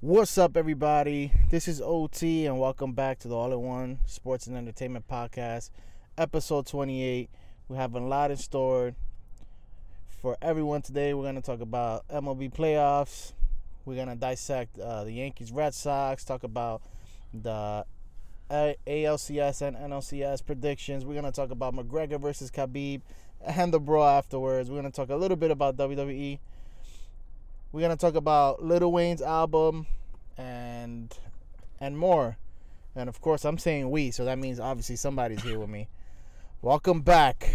What's up, everybody? This is OT, and welcome back to the All in One Sports and Entertainment Podcast, episode 28. We have a lot in store for everyone today. We're going to talk about MLB playoffs. We're going to dissect uh, the Yankees Red Sox, talk about the ALCS and NLCS predictions. We're going to talk about McGregor versus Khabib and the brawl afterwards. We're going to talk a little bit about WWE. We're gonna talk about Lil Wayne's album and and more. And of course, I'm saying we, so that means obviously somebody's here with me. Welcome back,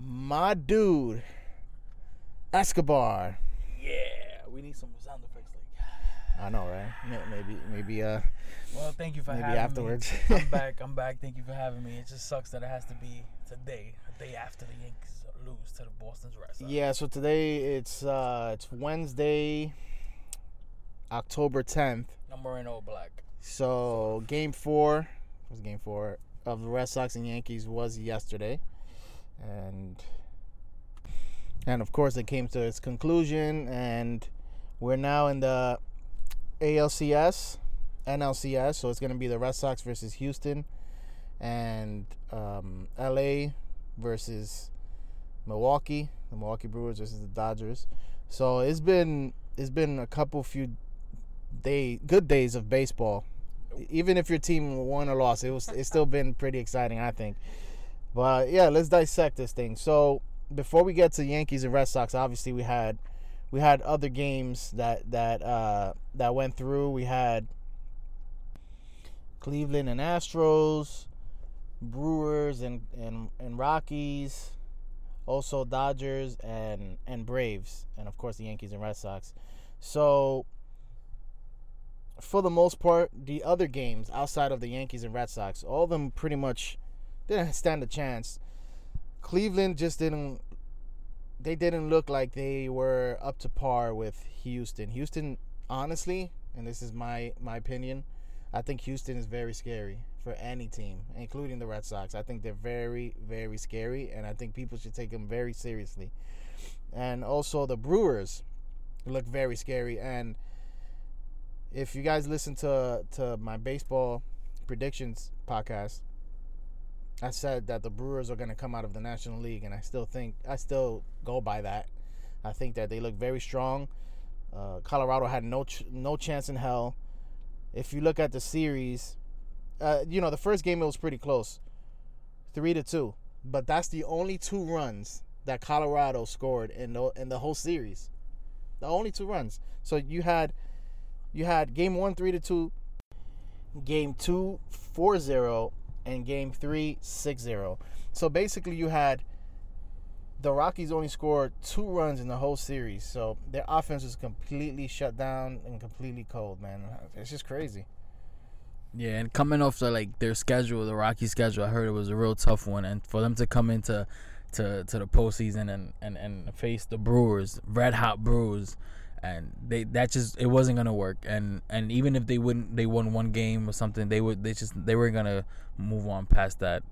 my dude, Escobar. Yeah, we need some sound effects. Like, I know, right? Maybe, maybe, uh, well, thank you for Maybe having afterwards. me. I'm back. I'm back. Thank you for having me. It just sucks that it has to be today, a day after the Yankees lose to the Boston Red Sox. yeah. So today it's uh, it's Wednesday, October 10th. Number in all black. So game four was game four of the Red Sox and Yankees was yesterday, and and of course it came to its conclusion, and we're now in the ALCS, NLCS. So it's going to be the Red Sox versus Houston, and um, LA versus Milwaukee, the Milwaukee Brewers versus the Dodgers. So it's been it's been a couple few day good days of baseball. Even if your team won or lost, it was it's still been pretty exciting, I think. But yeah, let's dissect this thing. So before we get to Yankees and Red Sox, obviously we had we had other games that that uh, that went through. We had Cleveland and Astros, Brewers and and, and Rockies, also Dodgers and and Braves, and of course the Yankees and Red Sox. So for the most part, the other games outside of the Yankees and Red Sox, all of them pretty much didn't stand a chance. Cleveland just didn't they didn't look like they were up to par with Houston. Houston honestly, and this is my my opinion, I think Houston is very scary for any team, including the Red Sox. I think they're very very scary and I think people should take them very seriously. And also the Brewers look very scary and if you guys listen to to my baseball predictions podcast, I said that the Brewers are going to come out of the National League, and I still think I still go by that. I think that they look very strong. Uh, Colorado had no ch- no chance in hell. If you look at the series, uh, you know the first game it was pretty close, three to two, but that's the only two runs that Colorado scored in the in the whole series. The only two runs. So you had you had game one three to two, game two four zero, and game three six zero. So basically, you had the Rockies only scored two runs in the whole series. So their offense was completely shut down and completely cold, man. It's just crazy. Yeah, and coming off the like their schedule, the Rocky schedule, I heard it was a real tough one, and for them to come into to to the postseason and and and face the Brewers, red hot Brewers, and they that just it wasn't gonna work, and and even if they wouldn't they won one game or something, they would they just they weren't gonna move on past that,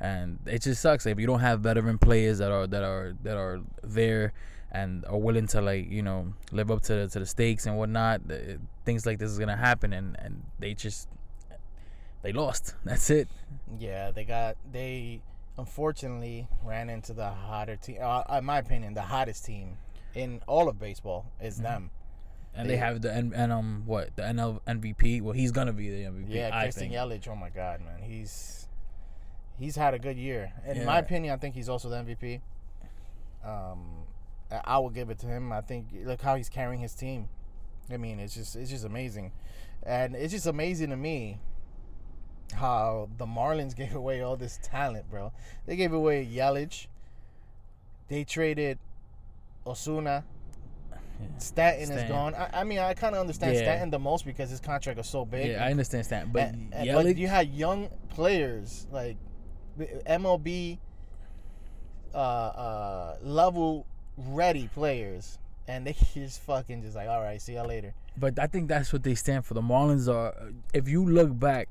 and it just sucks if you don't have veteran players that are that are that are there and are willing to like you know live up to the, to the stakes and whatnot. Things like this is gonna happen, and and they just they lost. That's it. Yeah, they got they unfortunately ran into the hotter team. Uh, in my opinion, the hottest team in all of baseball is them. And They- they, have the and, and um what the NL MVP. Well, he's gonna be the MVP. Yeah, I Christian. Yelich. Oh my God, man, he's he's had a good year. In Yeah. my opinion, I think he's also the MVP. Um, I- will give it to him. I think look how he's carrying his team. I mean, it's just it's just amazing, and it's just amazing to me how the Marlins gave away all this talent, bro. They gave away Yelich. They traded Osuna. Stanton is gone. I, I mean, I kind of understand Yeah. Stanton the most because his contract was so big. Yeah, I understand that, but And- and- Yelich, but you had young players like MLB uh, uh, level ready players, and they just fucking just like, all right, see y'all later. but I think that's what they stand for. The Marlins are. If you look back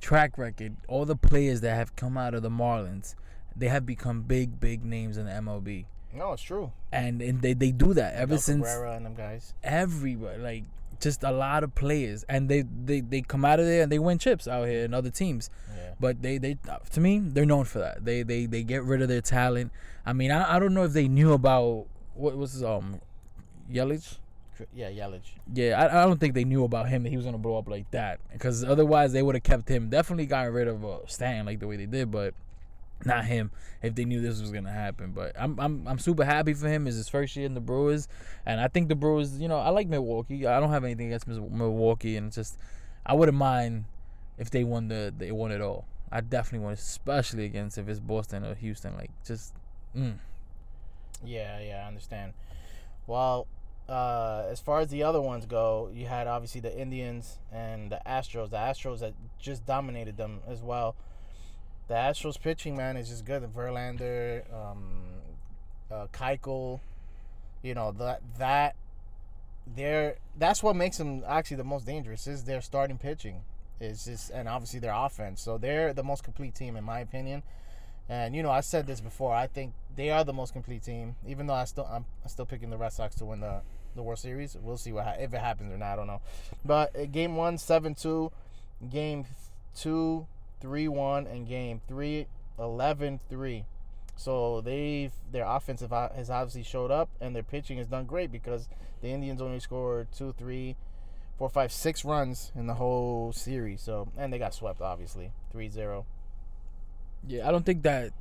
track record, all the players that have come out of the Marlins, they have become big, big names in the MLB. No, it's true. And and they, they do that ever Miguel since Cabrera and them guys. everybody like just a lot of players and they, they they come out of there and they win chips out here in other teams. Yeah. but they they to me they're known for that. They they they get rid of their talent. I mean i, I don't know if they knew about what was his um Yelich? Yeah, Yelich. yeah I, I don't think they knew about him that he was gonna blow up like that because otherwise they would have kept him. Definitely gotten rid of uh, Stan like the way they did but not him if they knew this was gonna happen. But I'm I'm I'm super happy for him. It's his first year in the Brewers, and I think the Brewers. You know, I like Milwaukee. I don't have anything against Milwaukee, and it's just I wouldn't mind if they won the they won it all. I definitely want, especially against if it's Boston or Houston. Like just, mm. Yeah, yeah, I understand. Well, uh, as far as the other ones go, you had obviously the Indians and the Astros. The Astros that just dominated them as well. The Astros pitching man is just good. Verlander, um, uh, Keuchel, you know that that they're that's what makes them actually the most dangerous is their starting pitching. Is just and obviously their offense. So they're the most complete team in my opinion. And you know, I said this before. I think they are the most complete team. Even though I still I'm, still picking the Red Sox to win the the World Series. We'll see what if it happens or not. I don't know. But uh, game one, seven two, game two, three one, and game three, 11-3. So they've their offensive has obviously showed up, and their pitching has done great because the Indians only scored two, three, four, five, six runs in the whole series. So and they got swept obviously 3-0. yeah, I don't think that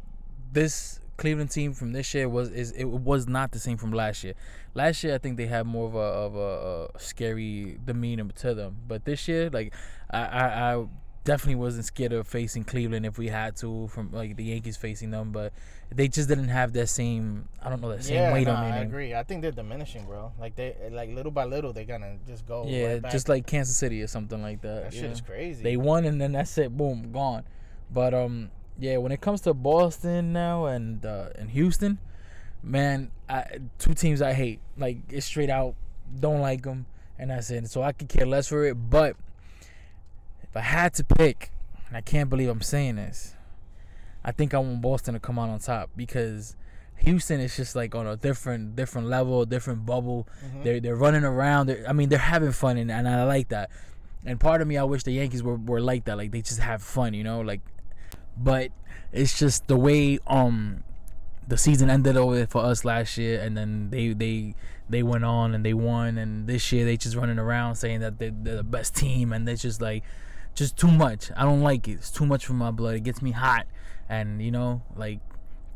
this Cleveland team from this year was is it was not the same from last year. Last year, I think they had more of a of a, a scary demeanor to them, but this year, like I, I I definitely wasn't scared of facing Cleveland if we had to from like the Yankees facing them, but they just didn't have that same I don't know that same yeah, weight nah, on them. I agree. I think they're diminishing, bro. Like they like little by little they're gonna just go. Yeah, right back. just like Kansas City or something like that. that yeah. shit is crazy. They won and then that's it, boom, gone. But um, yeah, when it comes to Boston now and uh, and Houston, man, I, two teams I hate. Like it's straight out, don't like them, and that's it. So I could care less for it. But if I had to pick, and I can't believe I'm saying this, I think I want Boston to come out on top because. Houston is just like on a different different level, different bubble. Mhm. They're they're running around. They're, I mean, they're having fun, and, and I like that. And part of me, I wish the Yankees were, were like that. Like they just have fun, you know. Like, but it's just the way um the season ended over for us last year, and then they they they went on and they won, and this year they just running around saying that they're, they're the best team, and it's just like just too much. I don't like it. It's too much for my blood. It gets me hot, and you know, like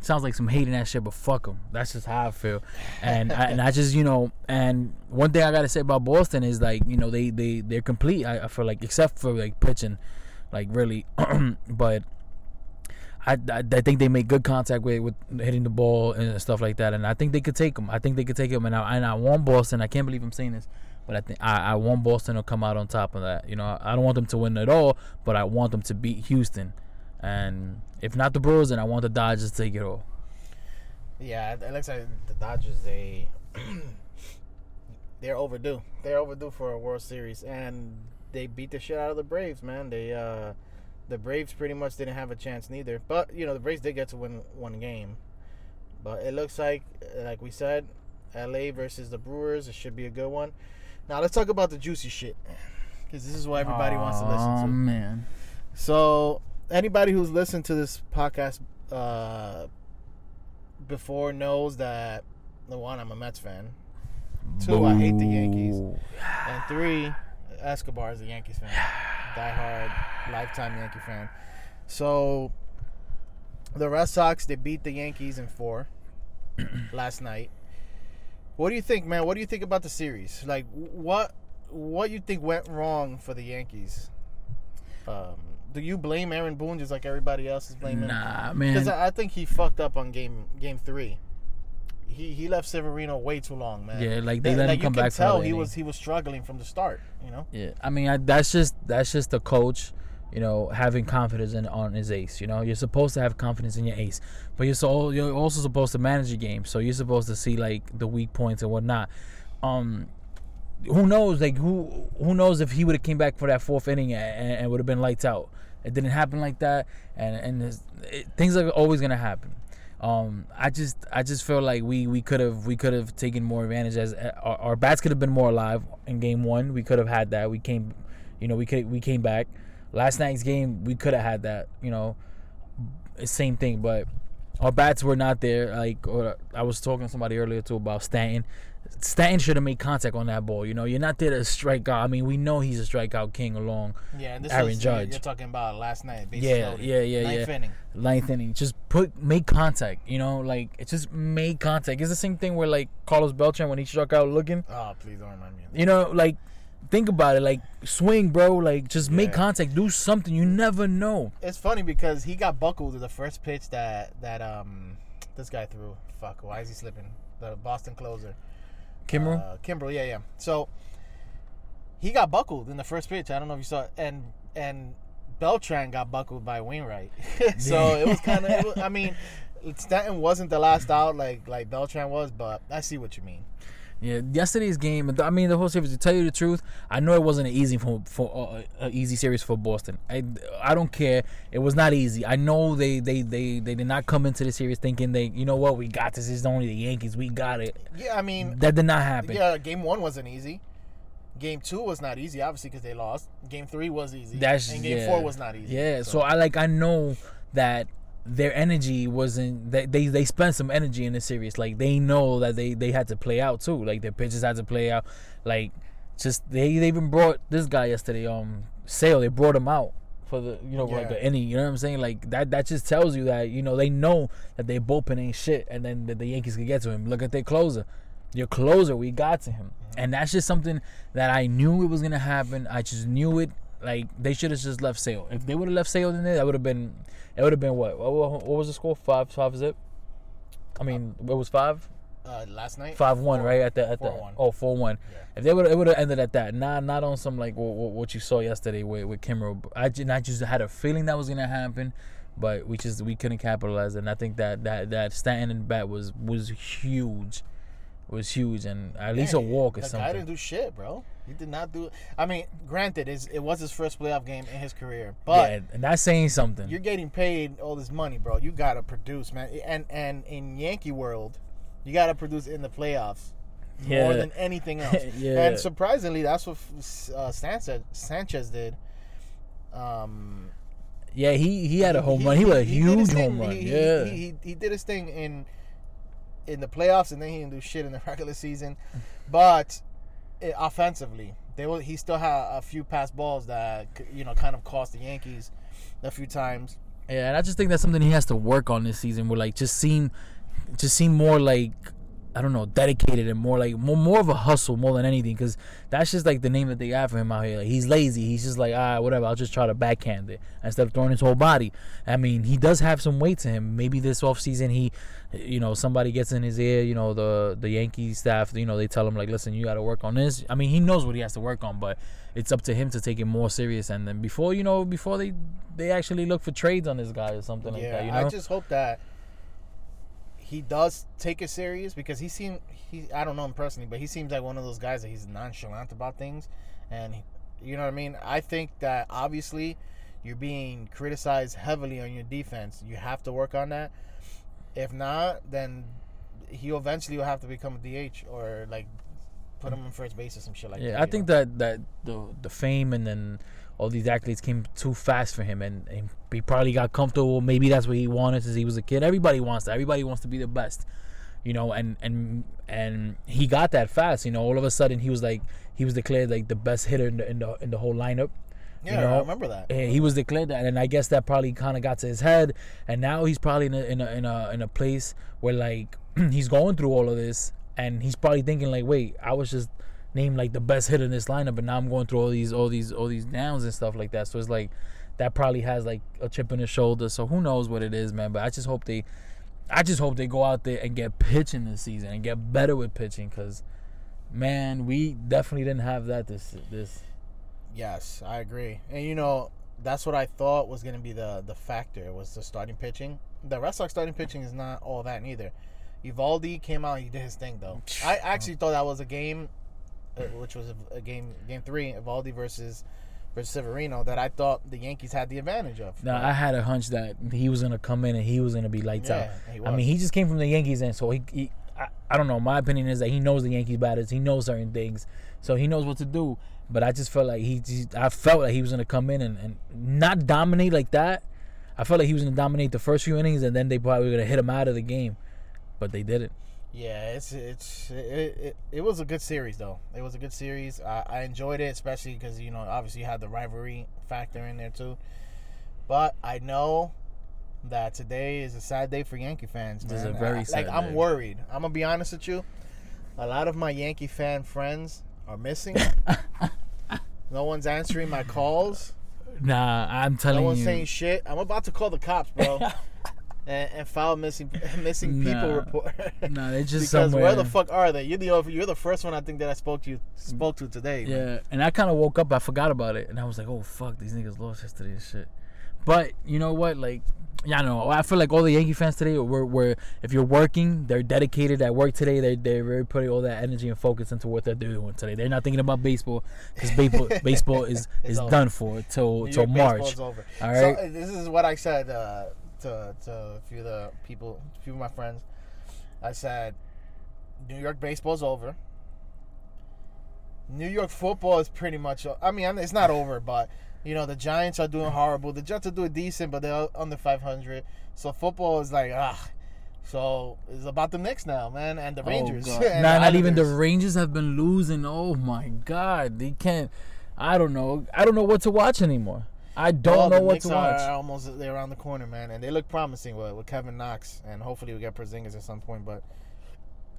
sounds like some hating that shit, but fuck them. That's just how I feel. And I, and I just you know, and one thing I gotta say about Boston is like you know they they they're complete. I, I feel like except for like pitching, like really, but. I, I, I think they make good contact with, with hitting the ball and stuff like that, and I think they could take them. I think they could take them, and I and I want Boston. I can't believe I'm saying this, but I think I, I want Boston to come out on top of that. You know, I, don't want them to win at all, but I want them to beat Houston, and if not the Brewers, then I want the Dodgers to take it all. Yeah, it it looks like the Dodgers they they're overdue. They're overdue for a World Series, and they beat the shit out of the Braves. Man, they uh the Braves pretty much didn't have a chance neither. But you know the Braves did get to win one game. But it looks like, like we said, L.A. versus the Brewers. It should be a good one. Now let's talk about the juicy shit, because this is what everybody wants to listen to. Oh man, So anybody who's listened to this podcast uh, before knows that the one I'm a Mets fan, Two, I hate the Yankees. And three, Escobar is a Yankees fan, diehard, lifetime Yankee fan. So the Red Sox they beat the Yankees in four last night. What do you think, man? What do you think about the series? Like, what what you think went wrong for the Yankees? Um, do you blame Aaron Boone just like everybody else is blaming? Nah, Because man. I I think he fucked up on game game three. He he left Severino way too long, man. Yeah, like they That- let like him come you back could for tell he was he was struggling from the start. You know. Yeah, I mean I, that's just that's just the coach, you know, having confidence in on his ace. You know, you're supposed to have confidence in your ace, but you're so you're also supposed to manage your game. So you're supposed to see like the weak points and whatnot. Um, who knows? Like who who knows if he would have came back for that fourth inning and, and would have been lights out. It didn't happen like that, and and it, things are always gonna happen. Um, I just I just feel like we we could have we could have taken more advantage as our, our bats could have been more alive in game one. We could have had that. We came, you know, we could we came back. Last night's game we could have had that. You know, same thing, but our bats were not there. Like or I was talking to somebody earlier too about Stanton. Stanton should have made contact on that ball. You know, you're not there to strike out. I mean, we know he's a strikeout king along Yeah, and this Aaron is, Judge. You're talking about last night. Yeah, loaded, yeah, yeah, ninth yeah. inning. ninth inning. Just put make contact. You know, like it just made contact. It's the same thing where like Carlos Beltran when he struck out looking. Oh, please don't remind me. You know, like think about it. Like swing, bro. Like just make contact. Do something. You never know. It's funny because he got buckled to the first pitch that that um this guy threw. Fuck, why is he slipping? The Boston closer. Kimbrel. Uh, Kimbrel, yeah, yeah. So he got buckled in the first pitch. I don't know if you saw it. And and Beltran got buckled by Wainwright. so it was kind of. I mean, Stanton wasn't the last out like like Beltran was, but I see what you mean. Yeah, yesterday's game. I mean, the whole series. To tell you the truth, I know it wasn't an easy for for uh, an easy series for Boston. I I don't care. It was not easy. I know they they they they did not come into the series thinking they you know what we got this. It's only the Yankees. We got it. Yeah, I mean, That did not happen. yeah, game one wasn't easy. Game two was not easy, obviously, because they lost. Game three was easy. That's and game yeah. four was not easy. Yeah, so I like I know that their energy wasn't they, they they spent some energy in the series. Like they know that they they had to play out too. Like their pitchers had to play out. Like just they they even brought this guy yesterday, um Sale, they brought him out for the you know like Yeah. the inning. You know what I'm saying? Like that that just tells you that you know they know that their bullpen ain't shit, and then the, the Yankees could get to him. Look at their closer. Your closer, we got to him, and that's just something that I knew it was gonna happen. I just knew it. Like they should have just left Sale. If they would have left Sale in there, that would have been. It would have been what? What, what- was the score? Five, five zip. I mean, it was five, Uh, last night, five one, Four- right at the at the 4-1. oh four one. Yeah. If they would, it would have ended at that. Not not on some like what, what you saw yesterday with with Kimbrel. I just, I just had a feeling that was gonna happen, but we just we couldn't capitalize. And I think that that that Stanton and bat was was huge, was huge, and at least a Yeah, walk or something. didn't do shit, bro. He did not do. I mean, granted, it's, it was his first playoff game in his career, but yeah, and that's saying something. you're getting paid all this money, bro. You gotta produce, man. And and in Yankee world, you gotta produce in the playoffs more than anything else. Yeah. And surprisingly, that's what uh, Sanchez Sanchez did. Um, Yeah, he he had a home run. He was a huge home run. He, he- yeah. he, he, he did his thing in in the playoffs, and then he didn't do shit in the regular season. But eh, offensively, they. He still had a few pass balls that you know kind of cost the Yankees a few times. Yeah, and I just think that's something he has to work on this season. Where like just seem, just seem more like I don't know, dedicated and more like more more of a hustle more than anything. Because that's just like the name that they have for him out here. Like he's lazy. He's just like ah whatever. I'll just try to backhand it instead of throwing his whole body. I mean he does have some weight to him. Maybe this offseason he, you know, somebody gets in his ear. You know the the Yankee staff. You know they tell him like listen you got to work on this. I mean he knows what he has to work on, but it's up to him to take it more serious. And then before you know before they they actually look for trades on this guy or something like that. You know. I just hope that he does take it serious because he seemed he. I don't know him personally, but he seems like one of those guys that he's nonchalant about things, and he, you know what I mean. I think that obviously you're being criticized heavily on your defense. You have to work on that. If not, then he eventually will have to become a DH or like put him on first base or some shit like that. Yeah, I think know? that that the the fame and then all these accolades came too fast for him, and, and he probably got comfortable. Maybe that's what he wanted since he was a kid. Everybody wants that. Everybody wants to be the best, you know. And and and he got that fast. You know, all of a sudden he was like he was declared like the best hitter in the in the, in the whole lineup. yeah, you know, I remember that. And he was declared that, and I guess that probably kind of got to his head. And now he's probably in a in a in a, in a place where like he's going through all of this, and he's probably thinking like, wait, I was just named like the best hitter in this lineup, but now I'm going through all these all these all these downs and stuff like that. So it's like that probably has like a chip in his shoulder. So who knows what it is, man? But I just hope they, I just hope they go out there and get pitching this season and get better with pitching, because man, we definitely didn't have that this this. Yes, I agree. And you know, that's what I thought was going to be the the factor was the starting pitching. The Red Sox starting pitching is not all that neither. Eovaldi came out, he did his thing though. I actually thought that was a game Uh, which was a, a game game three, Eovaldi versus versus Severino, that I thought the Yankees had the advantage of. No, I had a hunch that he was gonna come in and he was gonna be lights Yeah, out. I mean, he just came from the Yankees, and so he, he I, I don't know. My opinion is that he knows the Yankees batters. He knows certain things, so he knows what to do. But I just felt like he, just, I felt like he was gonna come in and, and not dominate like that. I felt like he was gonna dominate the first few innings, and then they probably were gonna hit him out of the game, but they didn't. Yeah, it's it's it, it, it was a good series though. It was a good series. I, I enjoyed it, especially because you know obviously you had the rivalry factor in there too. But I know that today is a sad day for Yankee fans. This is a very I- sad like I'm worried. I'm gonna be honest with you. A lot of my Yankee fan friends are missing. no one's answering my calls. Nah, I'm telling you. No one's you. saying shit. I'm about to call the cops, bro. and, and file missing missing people Nah. report. Nah, they're just because somewhere. where the fuck are they? You're the you're the first one I think that I spoke to you spoke to today. man. Yeah, and I kind of woke up. I forgot about it, and I was like, "Oh fuck, these niggas lost yesterday and shit." But you know what? Like, yeah, I know. I feel like all the Yankee fans today were, were if you're working, they're dedicated at work today. They they're really putting all that energy and focus into what they're doing today. They're not thinking about baseball because baseball baseball is is over. done for till till March. All So uh, this is what I said uh, to to a few of the people, a few of my friends. I said, New York baseball's over. New York football is pretty much. I mean, it's not over, but you know the Giants are doing horrible. The Jets are doing decent, but they're under 500. So football is like ah. So it's about the Knicks now, man, and the Rangers. Oh, God. and Nah, the not even the Rangers have been losing. Oh my god, they can't. I don't know. I don't know what to watch anymore. I don't Well, know what Knicks to watch. Are almost they're around the corner, man, and they look promising with, with Kevin Knox, and hopefully we get Porzingis at some point. But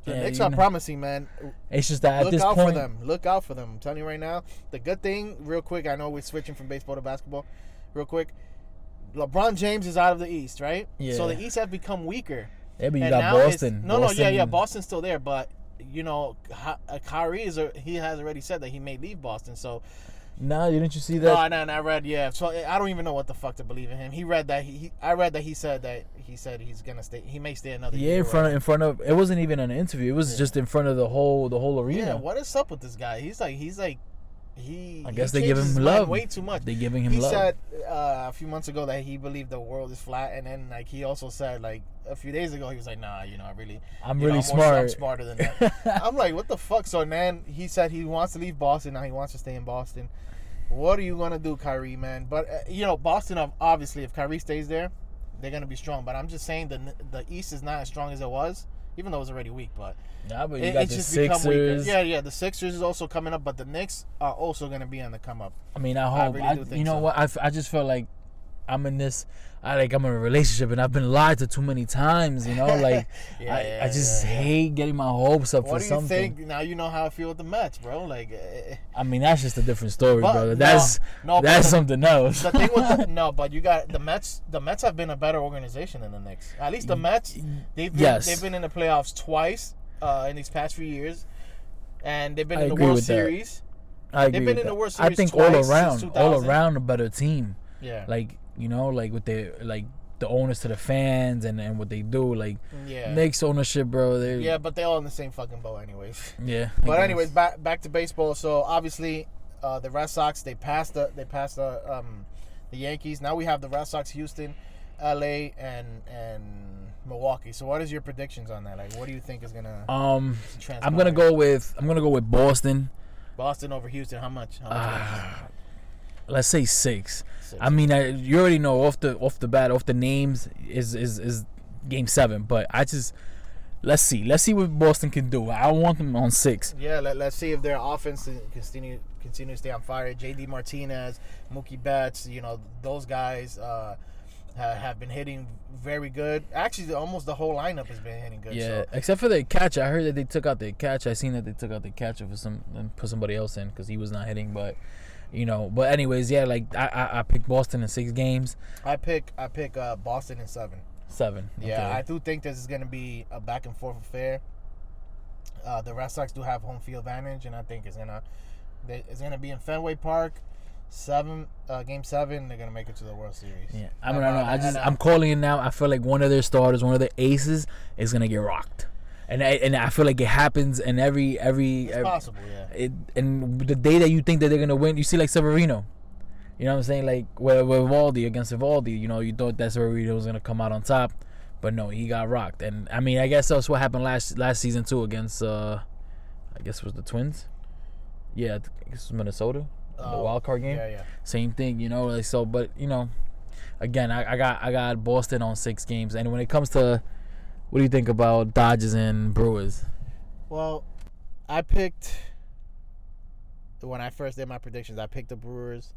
the Yeah, Knicks are know. promising, man. It's just that at Look out point, for them. Look out for them. I'm telling you right now. The good thing, real quick, I know we're switching from baseball to basketball. Real quick, LeBron James is out of the East, right? Yeah. So the East have become weaker. yeah, but you and got now it's- Boston. No, no, yeah, yeah. Boston's still there, but you know, uh, Kyrie is a, he has already said that he may leave Boston. So No, didn't you see no, that? no, no, I read yeah. So I don't even know what the fuck to believe in him. He read that he, he I read that he said that he said he's gonna stay. He may stay another yeah, year. in front of in front of it wasn't even an interview. It was Yeah. just in front of the whole the whole arena. Yeah, what is up with this guy? He's like he's like he. I guess he they give him love. way too much. They giving him love. he love. said uh, a few months ago that he believed the world is flat, and then like he also said like a few days ago he was like, nah, you know, I really, I'm you know, really more- I'm smarter than that. I'm like, what the fuck? So then he said he wants to leave Boston. Now he wants to stay in Boston. What are you gonna do, Kyrie, man? But uh, you know, Boston ob- obviously, if Kyrie stays there, they're gonna be strong. But I'm just saying the the East is not as strong as it was, even though it was already weak. But Nah, but you it, got it's the just become weaker. Sixers. Yeah, yeah. The Sixers is also coming up, but the Knicks are also gonna be on the come up. I mean, I I hope. really I do think you know so. what? I, f- I just feel like I'm in this. I like I'm in a relationship and I've been lied to too many times. You know, like Yeah, I, yeah, I just yeah, hate getting my hopes up What for do you something. think? Now you know how I feel with the Mets, bro. Like, eh, I mean, that's just a different story, But- brother. no, That's no, but that's the- something else. the thing with the, no, but you got the Mets. The Mets have been a better organization than the Knicks. At least the Mets, they've been, Yes. they've been in the playoffs twice uh, in these past few years, and they've been I in the agree World with that. Series. I They've been in the that. World I think twice all around, all around a better team. Yeah, Like you know, like with the like the owners to the fans and and what they do. Like yeah, Knicks ownership, bro. They yeah. But they're all in the same fucking boat, anyways. yeah. I But guess. anyways, back back to baseball. So obviously, uh, the Red Sox they passed the they passed the um, the Yankees. Now we have the Red Sox, Houston, L.A. and and Milwaukee. So what is your predictions on that? Like, what do you think is gonna um, transpire? I'm gonna go with I'm gonna go with Boston. Boston over Houston. How much? How much? Ah, let's say six. Six. I mean, I, you already know off the off the bat, off the names is is is game seven. But I just let's see, let's see what Boston can do. I want them on six. yeah, let, let's see if their offense can continue continue to stay on fire. J.D. Martinez, Mookie Betts, you know those guys uh, have been hitting very good. Actually, almost the whole lineup has been hitting good. Yeah, So. except for the catcher. I heard that they took out the catcher. I seen that they took out the catcher for some and put somebody else in because he was not hitting. But you know, but anyways, yeah, like I I, I picked Boston in six games, I pick I pick uh, Boston in seven. seven. Yeah, I do think this is going to be a back and forth affair. Uh, the Red Sox do have home field advantage, and I think it's gonna it's gonna be in Fenway Park. Seven uh, game seven, they're gonna make it to the World Series. yeah, I mean, I, don't know. uh, I just and, uh, I'm calling it now. I feel like one of their starters, one of their aces, is gonna get rocked. And I, and I feel like it happens in every every, It's every possible, yeah. it, and the day that you think that they're gonna win, you see like Severino. You know what I'm saying? Like with, with Valdi against Valdi, you know, you thought that Severino was gonna come out on top, but no, he got rocked. And I mean, I guess that's what happened last last season too against, uh I guess it was the Twins. Yeah, I guess it was Minnesota, the Oh, wild card game. Yeah, yeah. Same thing, you know. Like so, but you know, again, I, I got I got Boston on six games. And when it comes to, what do you think about Dodgers and Brewers? Well, I picked when I first did my predictions. I picked the Brewers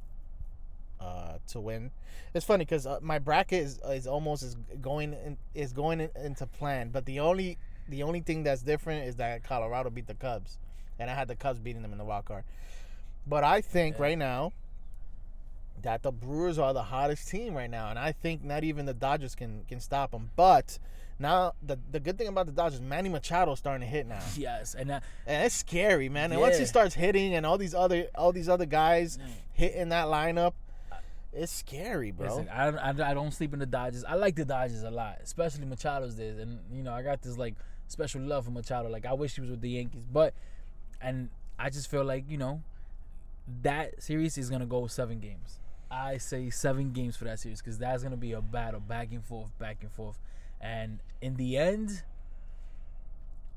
uh, to win. It's funny because uh, my bracket is, is almost is going in, is going in, into plan, but the only the only thing that's different is that Colorado beat the Cubs, and I had the Cubs beating them in the wild card. But I think Yeah. right now that the Brewers are the hottest team right now, and I think not even the Dodgers can can stop them. But now the the good thing about the Dodgers, Manny Machado's starting to hit now. Yes, and uh, And it's scary, man. And once he starts hitting and all these other all these other guys Mm. hitting that lineup, it's scary, bro. Listen, I, don't- I, don't- I don't sleep in the Dodgers. I like the Dodgers a lot, especially Machado's days, and you know I got this like special love for Machado. Like I wish he was with the Yankees, but and I just feel like you know that series is gonna go seven games. I say seven games for that series because that's gonna be a battle, back and forth, back and forth, and in the end.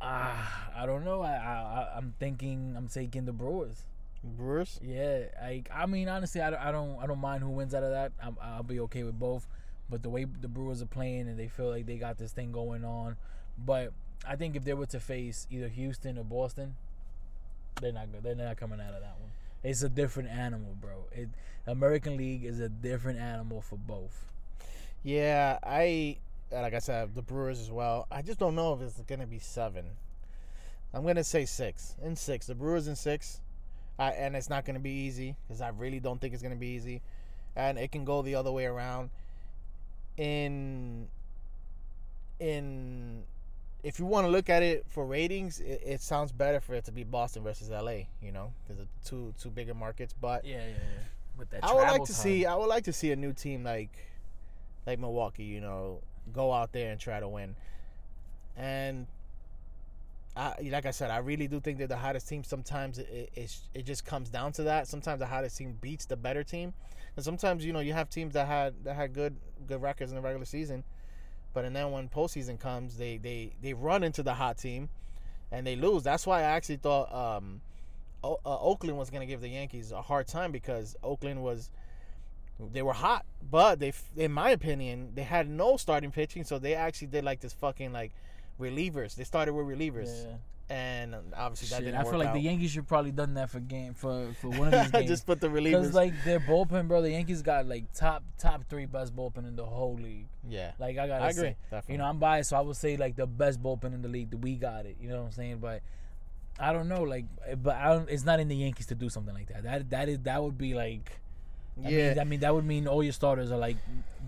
Ah, I don't know. I, I I- I'm thinking I'm taking the Brewers. Brewers. Yeah, I I mean honestly, I don't I don't, I don't mind who wins out of that. I'm, I'll be okay with both. But the way the Brewers are playing and they feel like they got this thing going on, but I think if they were to face either Houston or Boston, they're not good. They're not coming out of that one. It's a different animal, bro. It American League is a different animal for both. Yeah, I like I said the Brewers as well. I just don't know if it's gonna be seven. I'm gonna say six in six. The Brewers in six, I, and it's not gonna be easy because I really don't think it's gonna be easy, and it can go the other way around. In in if you want to look at it for ratings, it, it sounds better for it to be Boston versus LA. You know, because of two two bigger markets, but. Yeah, yeah, yeah. With that I would like to time. see. I would like to see a new team like, like Milwaukee. You know, go out there and try to win. And, I like I said, I really do think they're the hottest team. Sometimes it it, it just comes down to that. Sometimes the hottest team beats the better team, and sometimes you know you have teams that had that had good good records in the regular season, but and then when postseason comes, they they they run into the hot team, and they lose. That's why I actually thought. um O- uh, Oakland was going to give the Yankees a hard time because Oakland was they were hot, but they in my opinion, they had no starting pitching, so they actually did like this fucking like relievers. They started with relievers. Yeah. And obviously that Shit, didn't I feel like out. the Yankees should probably done that for game for for one of these games. I just put the Because relievers. like their bullpen, bro, the Yankees got like top top three best bullpen in the whole league. yeah. Like I gotta I agree. say, Definitely. you know, I'm biased, so I would say like the best bullpen in the league. We got it. You know what I'm saying? But I don't know, like, but I don't, it's not in the Yankees to do something like that. That that is that would be like, I yeah. mean, I mean that would mean all your starters are like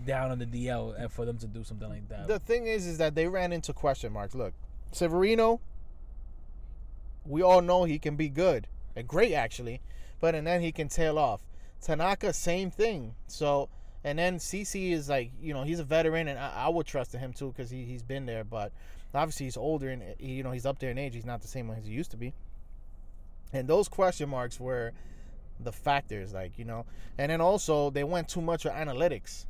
down on the DL and for them to do something like that. the thing is, is that they ran into question marks. Look, Severino, we all know he can be good, and great actually, but and then he can tail off. Tanaka, same thing. So, and then CC is like, you know, he's a veteran, and I, I would trust him too because he he's been there. But obviously, he's older and he, you know he's up there in age. He's not the same as he used to be. And those question marks were the factors, like you know, and then also they went too much with analytics,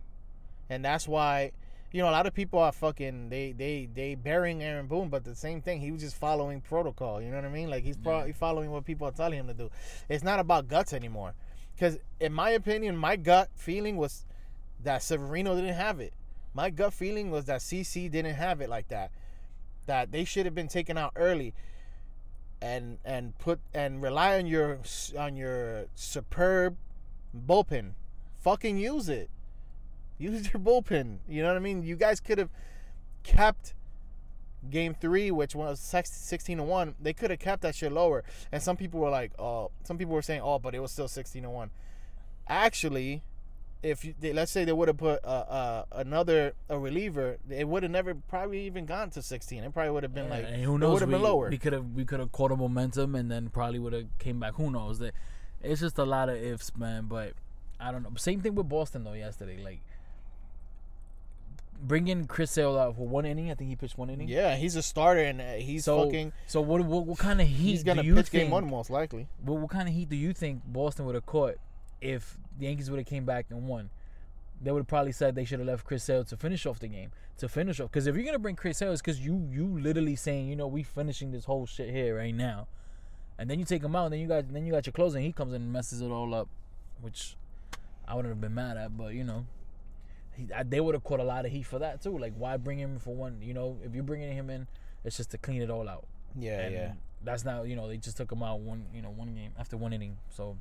and that's why you know, a lot of people are fucking they they they burying Aaron Boone, but the same thing, he was just following protocol. You know what I mean? Like he's probably following what people are telling him to do. It's not about guts anymore. Because in my opinion, my gut feeling was that Severino didn't have it. My gut feeling was that CC didn't have it like that. That they should have been taken out early, and and put and rely on your on your superb bullpen. Fucking use it. Use your bullpen. You know what I mean? You guys could have kept game three, which was 16 to 1. They could have kept that shit lower. And some people were like, oh, some people were saying, oh, but it was still 16 to 1. Actually, if you, they, let's say they would have put uh, uh, another a reliever, it would have never probably even gone to 16. It probably would have been Yeah, like, who knows? would have been lower. We could have we could have caught a momentum and then probably would have came back. Who knows? That it's just a lot of ifs, man. But I don't know. Same thing with Boston though. Yesterday, like bringing Chris Sale out for one inning. I think he pitched one inning. Yeah, he's a starter and uh, he's So fucking. So what what, what kind of heat He's gonna pitch think? game one most likely. What, what kind of heat do you think Boston would have caught if the Yankees would have came back and won? They would have probably said they should have left Chris Sale to finish off the game. To finish off, because if you're gonna bring Chris Sale, it's because you you literally saying you know we finishing this whole shit here right now, and then you take him out, and then you got then you got your closer, and he comes in and messes it all up, which I wouldn't have been mad at, but you know. He, I, they would have caught a lot of heat for that too. Like, why bring him for one? You know, if you're bringing him in, it's just to clean it all out. Yeah, And yeah. That's not you know they just took him out one you know one game after one inning. So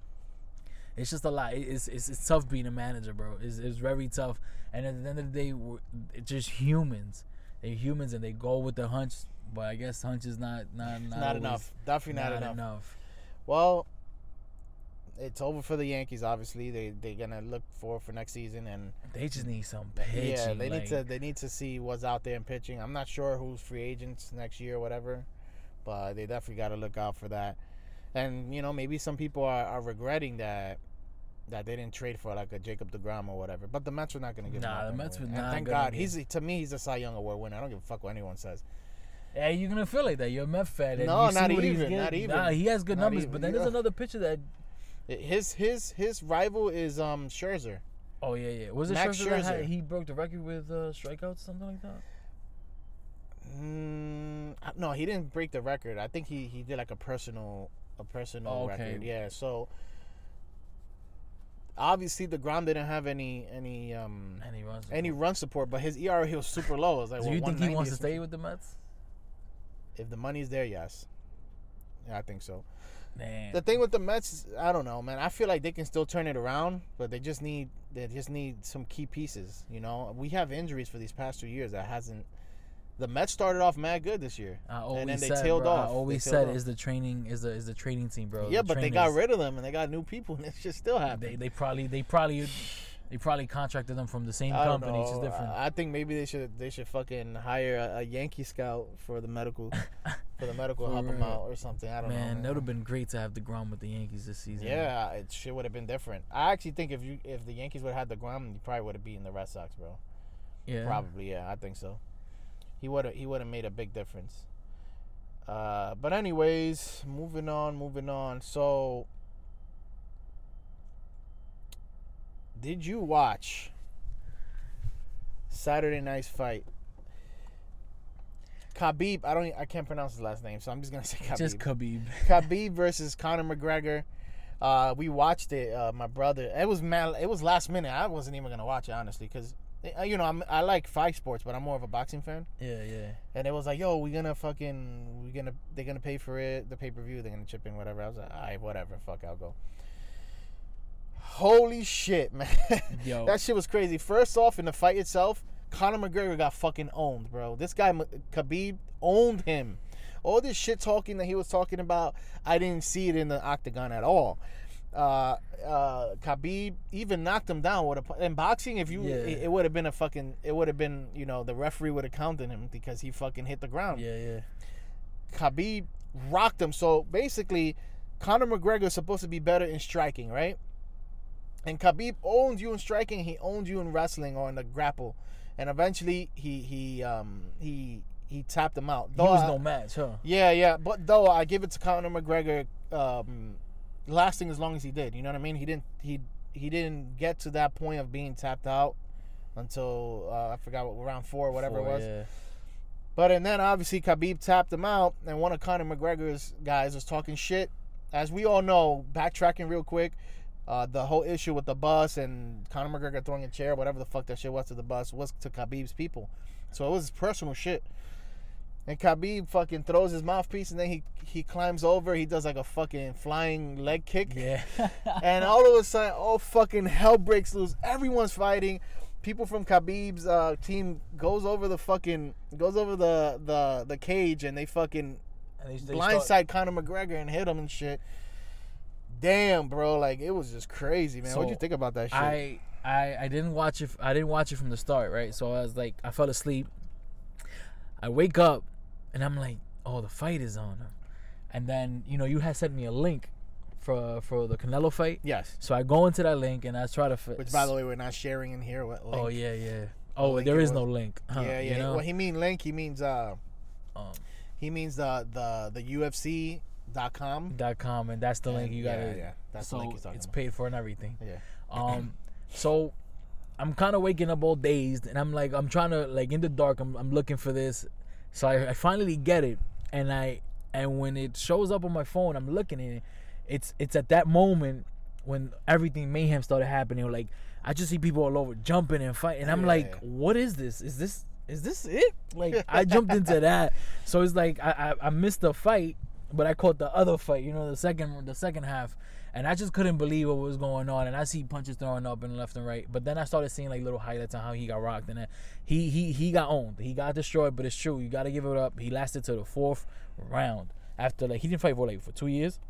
it's just a lot. It's it's, it's tough being a manager, bro. It's, it's very tough. And at the end of the day, we're, it's just humans. They're humans and they go with the hunch. But I guess hunch is not not not, Not, enough. Definitely not, enough. enough. Well, it's over for the Yankees. Obviously, they they're gonna look forward for next season, and They just need some pitching. yeah, they need to they need to see what's out there in pitching. I'm not sure who's free agents next year or whatever, but they definitely got to look out for that. And you know, maybe some people are, are regretting that that they didn't trade for like a Jacob deGrom or whatever. But the Mets are not gonna give. him Nah, the Mets were not Thank God, he's to me he's a Cy Young Award winner. I don't give a fuck what anyone says. Yeah, you're gonna feel like that. You're a Met fan. and No, not even, not even. Nah, he has good Not numbers, even, but then yeah. there's another pitcher that. His his his rival is um Scherzer. Oh yeah, yeah. Was it Max Scherzer, that had, he broke the record with uh, strikeouts, something like that? Mm, no, he didn't break the record. I think he, he did like a personal a personal Oh, okay. record. Yeah, so obviously deGrom didn't have any any um And he runs. any run support, but his ERA was super low. It was like Do what, you think he wants to stay with the Mets? If the money's there, yes. Yeah, I think so. Man, The thing with the Mets, I don't know, man. I feel like they can still turn it around, but they just need they just need some key pieces. You know, we have injuries for these past two years that hasn't. The Mets started off mad good this year. I always then they said, tailed bro, off. I always said off. is the training is the is the training team, bro. yeah, The but they got rid of them and they got new people, and it's just still happening. They they probably they probably they probably contracted them from the same I company. It's just different. I think maybe they should they should fucking hire a, a Yankee scout for the medical for the medical help them out or something. I don't man, know. Man, that would have been great to have deGrom with the Yankees this season. Yeah, it shit would have been different. I actually think if you if the Yankees would have had deGrom, you probably would have beaten the Red Sox, bro. yeah. Probably, yeah, I think so. He would have he would have made a big difference. Uh, but anyways, moving on, moving on. So, did you watch Saturday Night's fight? Khabib, I don't, I can't pronounce his last name, so I'm just gonna say Khabib. Just Khabib. Khabib versus Conor McGregor. Uh, we watched it. Uh, my brother. It was man. It was last minute. I wasn't even gonna watch it honestly, because Uh, you know I'm, I like five sports, but I'm more of a boxing fan. Yeah, yeah. And it was like, yo, we're gonna fucking, we're gonna, they're gonna pay for it, the pay per view. They're gonna chip in whatever. I was like, alright, whatever. Fuck, I'll go. Holy shit, man! Yo. that shit was crazy. First off, in the fight itself, Conor McGregor got fucking owned, bro. This guy M- Khabib owned him. All this shit talking that he was talking about, I didn't see it in the octagon at all. Uh, uh, Khabib even knocked him down. With a, in boxing, if you, Yeah. it, it would have been a fucking, it would have been, you know, the referee would have counted him because he fucking hit the ground. Yeah, yeah. Khabib rocked him. So basically, Conor McGregor is supposed to be better in striking, right? And Khabib owned you in striking. He owned you in wrestling or in the grapple, and eventually he he um he he tapped him out. He was I- no match, huh? yeah, yeah. But though I give it to Conor McGregor, um, lasting as long as he did. You know what I mean? He didn't he he didn't get to that point of being tapped out until uh, I forgot what round four or whatever it was. Yeah. But and then obviously Khabib tapped him out, and one of Conor McGregor's guys was talking shit. As we all know, backtracking real quick, uh, the whole issue with the bus and Conor McGregor throwing a chair, whatever the fuck that shit was to the bus, was to Khabib's people. So it was personal shit. And Khabib fucking throws his mouthpiece, and then he he climbs over. He does like a fucking flying leg kick Yeah. and all of a sudden, all fucking hell breaks loose. Everyone's fighting. People from Khabib's uh, team goes over the fucking goes over the the the cage and they fucking And they- they blindside start- Conor McGregor and hit him and shit. Damn, bro, like it was just crazy, man. What'd you think about that shit? I I I didn't watch it. I didn't watch it from the start, right? So I was like, I fell asleep. I wake up, and I'm like, oh, the fight is on. And then you know you had sent me a link for for the Canelo fight. yes. So I go into that link and I try to. F- Which, by the way, we're not sharing in here. What? oh yeah, yeah. Oh, link there was- no link. Huh, yeah, yeah. You know? Well, he mean link. He means uh, um, he means the the the UFC dot com. dot com, and that's the link you yeah, gotta. yeah, that's the so link he's talking it's about. paid for and everything. Yeah. Um, so I'm kind of waking up all dazed, and I'm like, I'm trying to like in the dark. I'm, I'm looking for this, so I, I finally get it, and I and when it shows up on my phone, I'm looking at it. It's it's at that moment when everything mayhem started happening. Like I just see people all over jumping and fighting, and I'm Yeah, like, what is this? Is this is this it? Like I jumped into that, so it's like I, I I missed the fight, but I caught the other fight. You know, the second the second half, and I just couldn't believe what was going on. And I see punches throwing up and left and right. But then I started seeing like little highlights on how he got rocked, and then he he he got owned. He got destroyed. But it's true, you got to give it up. He lasted to the fourth round after like he didn't fight for like for two years.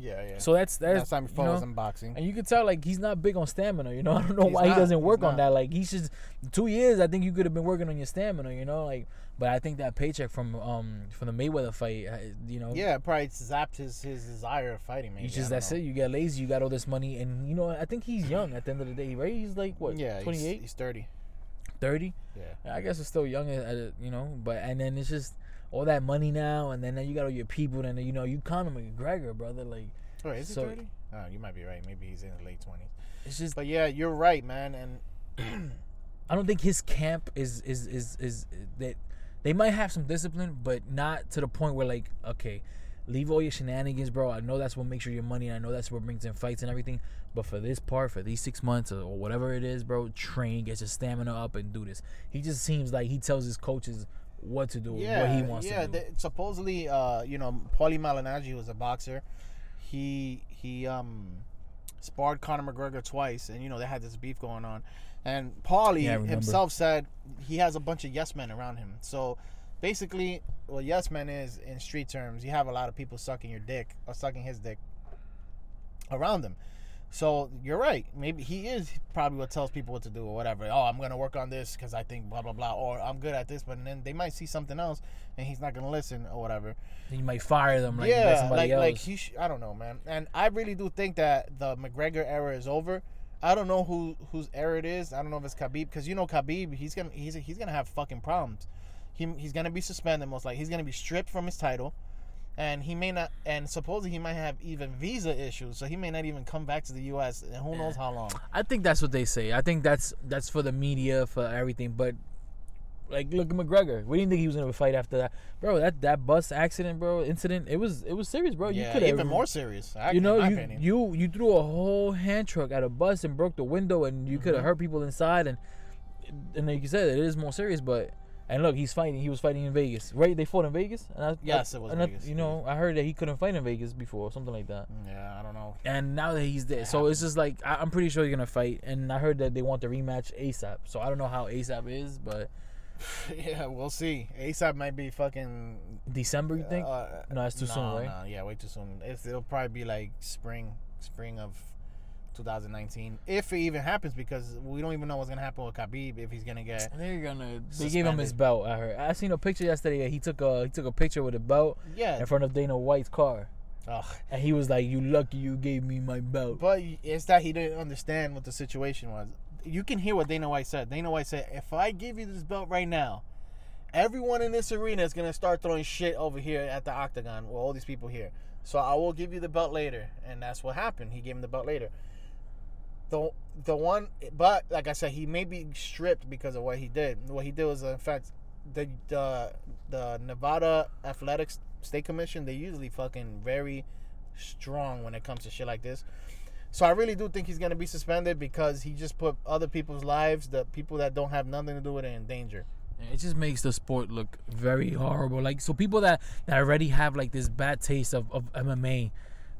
Yeah, yeah. So that's that's last time he you know, was in boxing. and you could tell like he's not big on stamina. You know, I don't know He's why not, he doesn't work on that. Like he's just two years. I think you could have been working on your stamina. You know, like but I think that paycheck from um from the Mayweather fight, uh, you know, Yeah, probably zapped his his desire of fighting. Maybe You just that's know. it. You get lazy. You got all this money, and you know I think he's young at the end of the day, right? He's like what, Yeah, 28, He's, thirty. 30? Yeah. I guess it's still young, at, at, you know. But and then it's just all that money now, and then you got all your people, and you know you Conor McGregor, brother. Like Oh, is he So- thirty? Oh, you might be right. Maybe he's in the late twenties. it's just But yeah, you're right, man. And I don't think his camp is is is is that they might have some discipline, but not to the point where like okay, leave all your shenanigans, bro. I know that's what makes you your money, and I know that's what brings in fights and everything. But for this part, for these six months or, or whatever it is, bro, train, get your stamina up, and do this. He just seems like he tells his coaches what to do, yeah, what he wants yeah. to do. they- supposedly, uh, you know, Paulie Malignaggi was a boxer. He he um sparred Conor McGregor twice, and you know they had this beef going on. And Paulie Yeah, himself said he has a bunch of yes men around him. So basically, what yes men is in street terms, you have a lot of people sucking your dick or sucking his dick around him. So you're right. Maybe he is probably what tells people what to do or whatever. Oh, I'm gonna work on this because I think blah blah blah, or I'm good at this. But then they might see something else and he's not gonna listen or whatever. He might fire them like yeah, somebody like else. like he. Sh- I don't know, man. And I really do think that the McGregor era is over. I don't know who whose era it is. I don't know if it's Khabib because you know Khabib. He's gonna he's he's gonna have fucking problems. He, he's gonna be suspended most likely. He's gonna be stripped from his title, and he may not. And supposedly he might have even visa issues, so he may not even come back to the U.S. And who knows how long. I think that's what they say. I think that's that's for the media, for everything. But like, look at McGregor. We didn't think he was gonna fight after that, bro. That that bus accident, bro, incident. It was it was serious, bro. You yeah, could even more serious. I- You know, you you you threw a whole hand truck at a bus and broke the window, and you could have mm-hmm. hurt people inside. And and like you said, it is more serious. But and look, he's fighting. He was fighting in Vegas, right? They fought in Vegas. And I, Yes, I- it was and I- you know, I heard that he couldn't fight in Vegas before, something like that. yeah, I don't know. And now that he's there, so it's just like I, I'm pretty sure he's gonna fight. And I heard that they want the rematch ASAP. So I don't know how ASAP is, but yeah, we'll see. ASAP might be fucking. December, you think? Uh, No, it's too soon, no, right? No, yeah, way too soon. It's, it'll probably be like spring, spring of 2019, if it even happens, because we don't even know what's gonna happen with Khabib if he's gonna get. They're gonna. They gave him his belt. I heard. I seen a picture yesterday. He took a he took a picture with a belt Yeah, in front of Dana White's car, Ugh. and he was like, "You lucky you gave me my belt." but it's that he didn't understand what the situation was. You can hear what Dana White said. Dana White said, "If I give you this belt right now, everyone in this arena is gonna start throwing shit over here at the octagon with all these people here. So I will give you the belt later." And that's what happened. He gave him the belt later. The the one but like I said, he may be stripped because of what he did. What he did was in fact the the the Nevada Athletics State Commission, they usually fucking very strong when it comes to shit like this. So I really do think he's gonna be suspended because he just put other people's lives, the people that don't have nothing to do with it, in danger. It just makes the sport look very horrible. Like so, people that that already have like this bad taste of, of MMA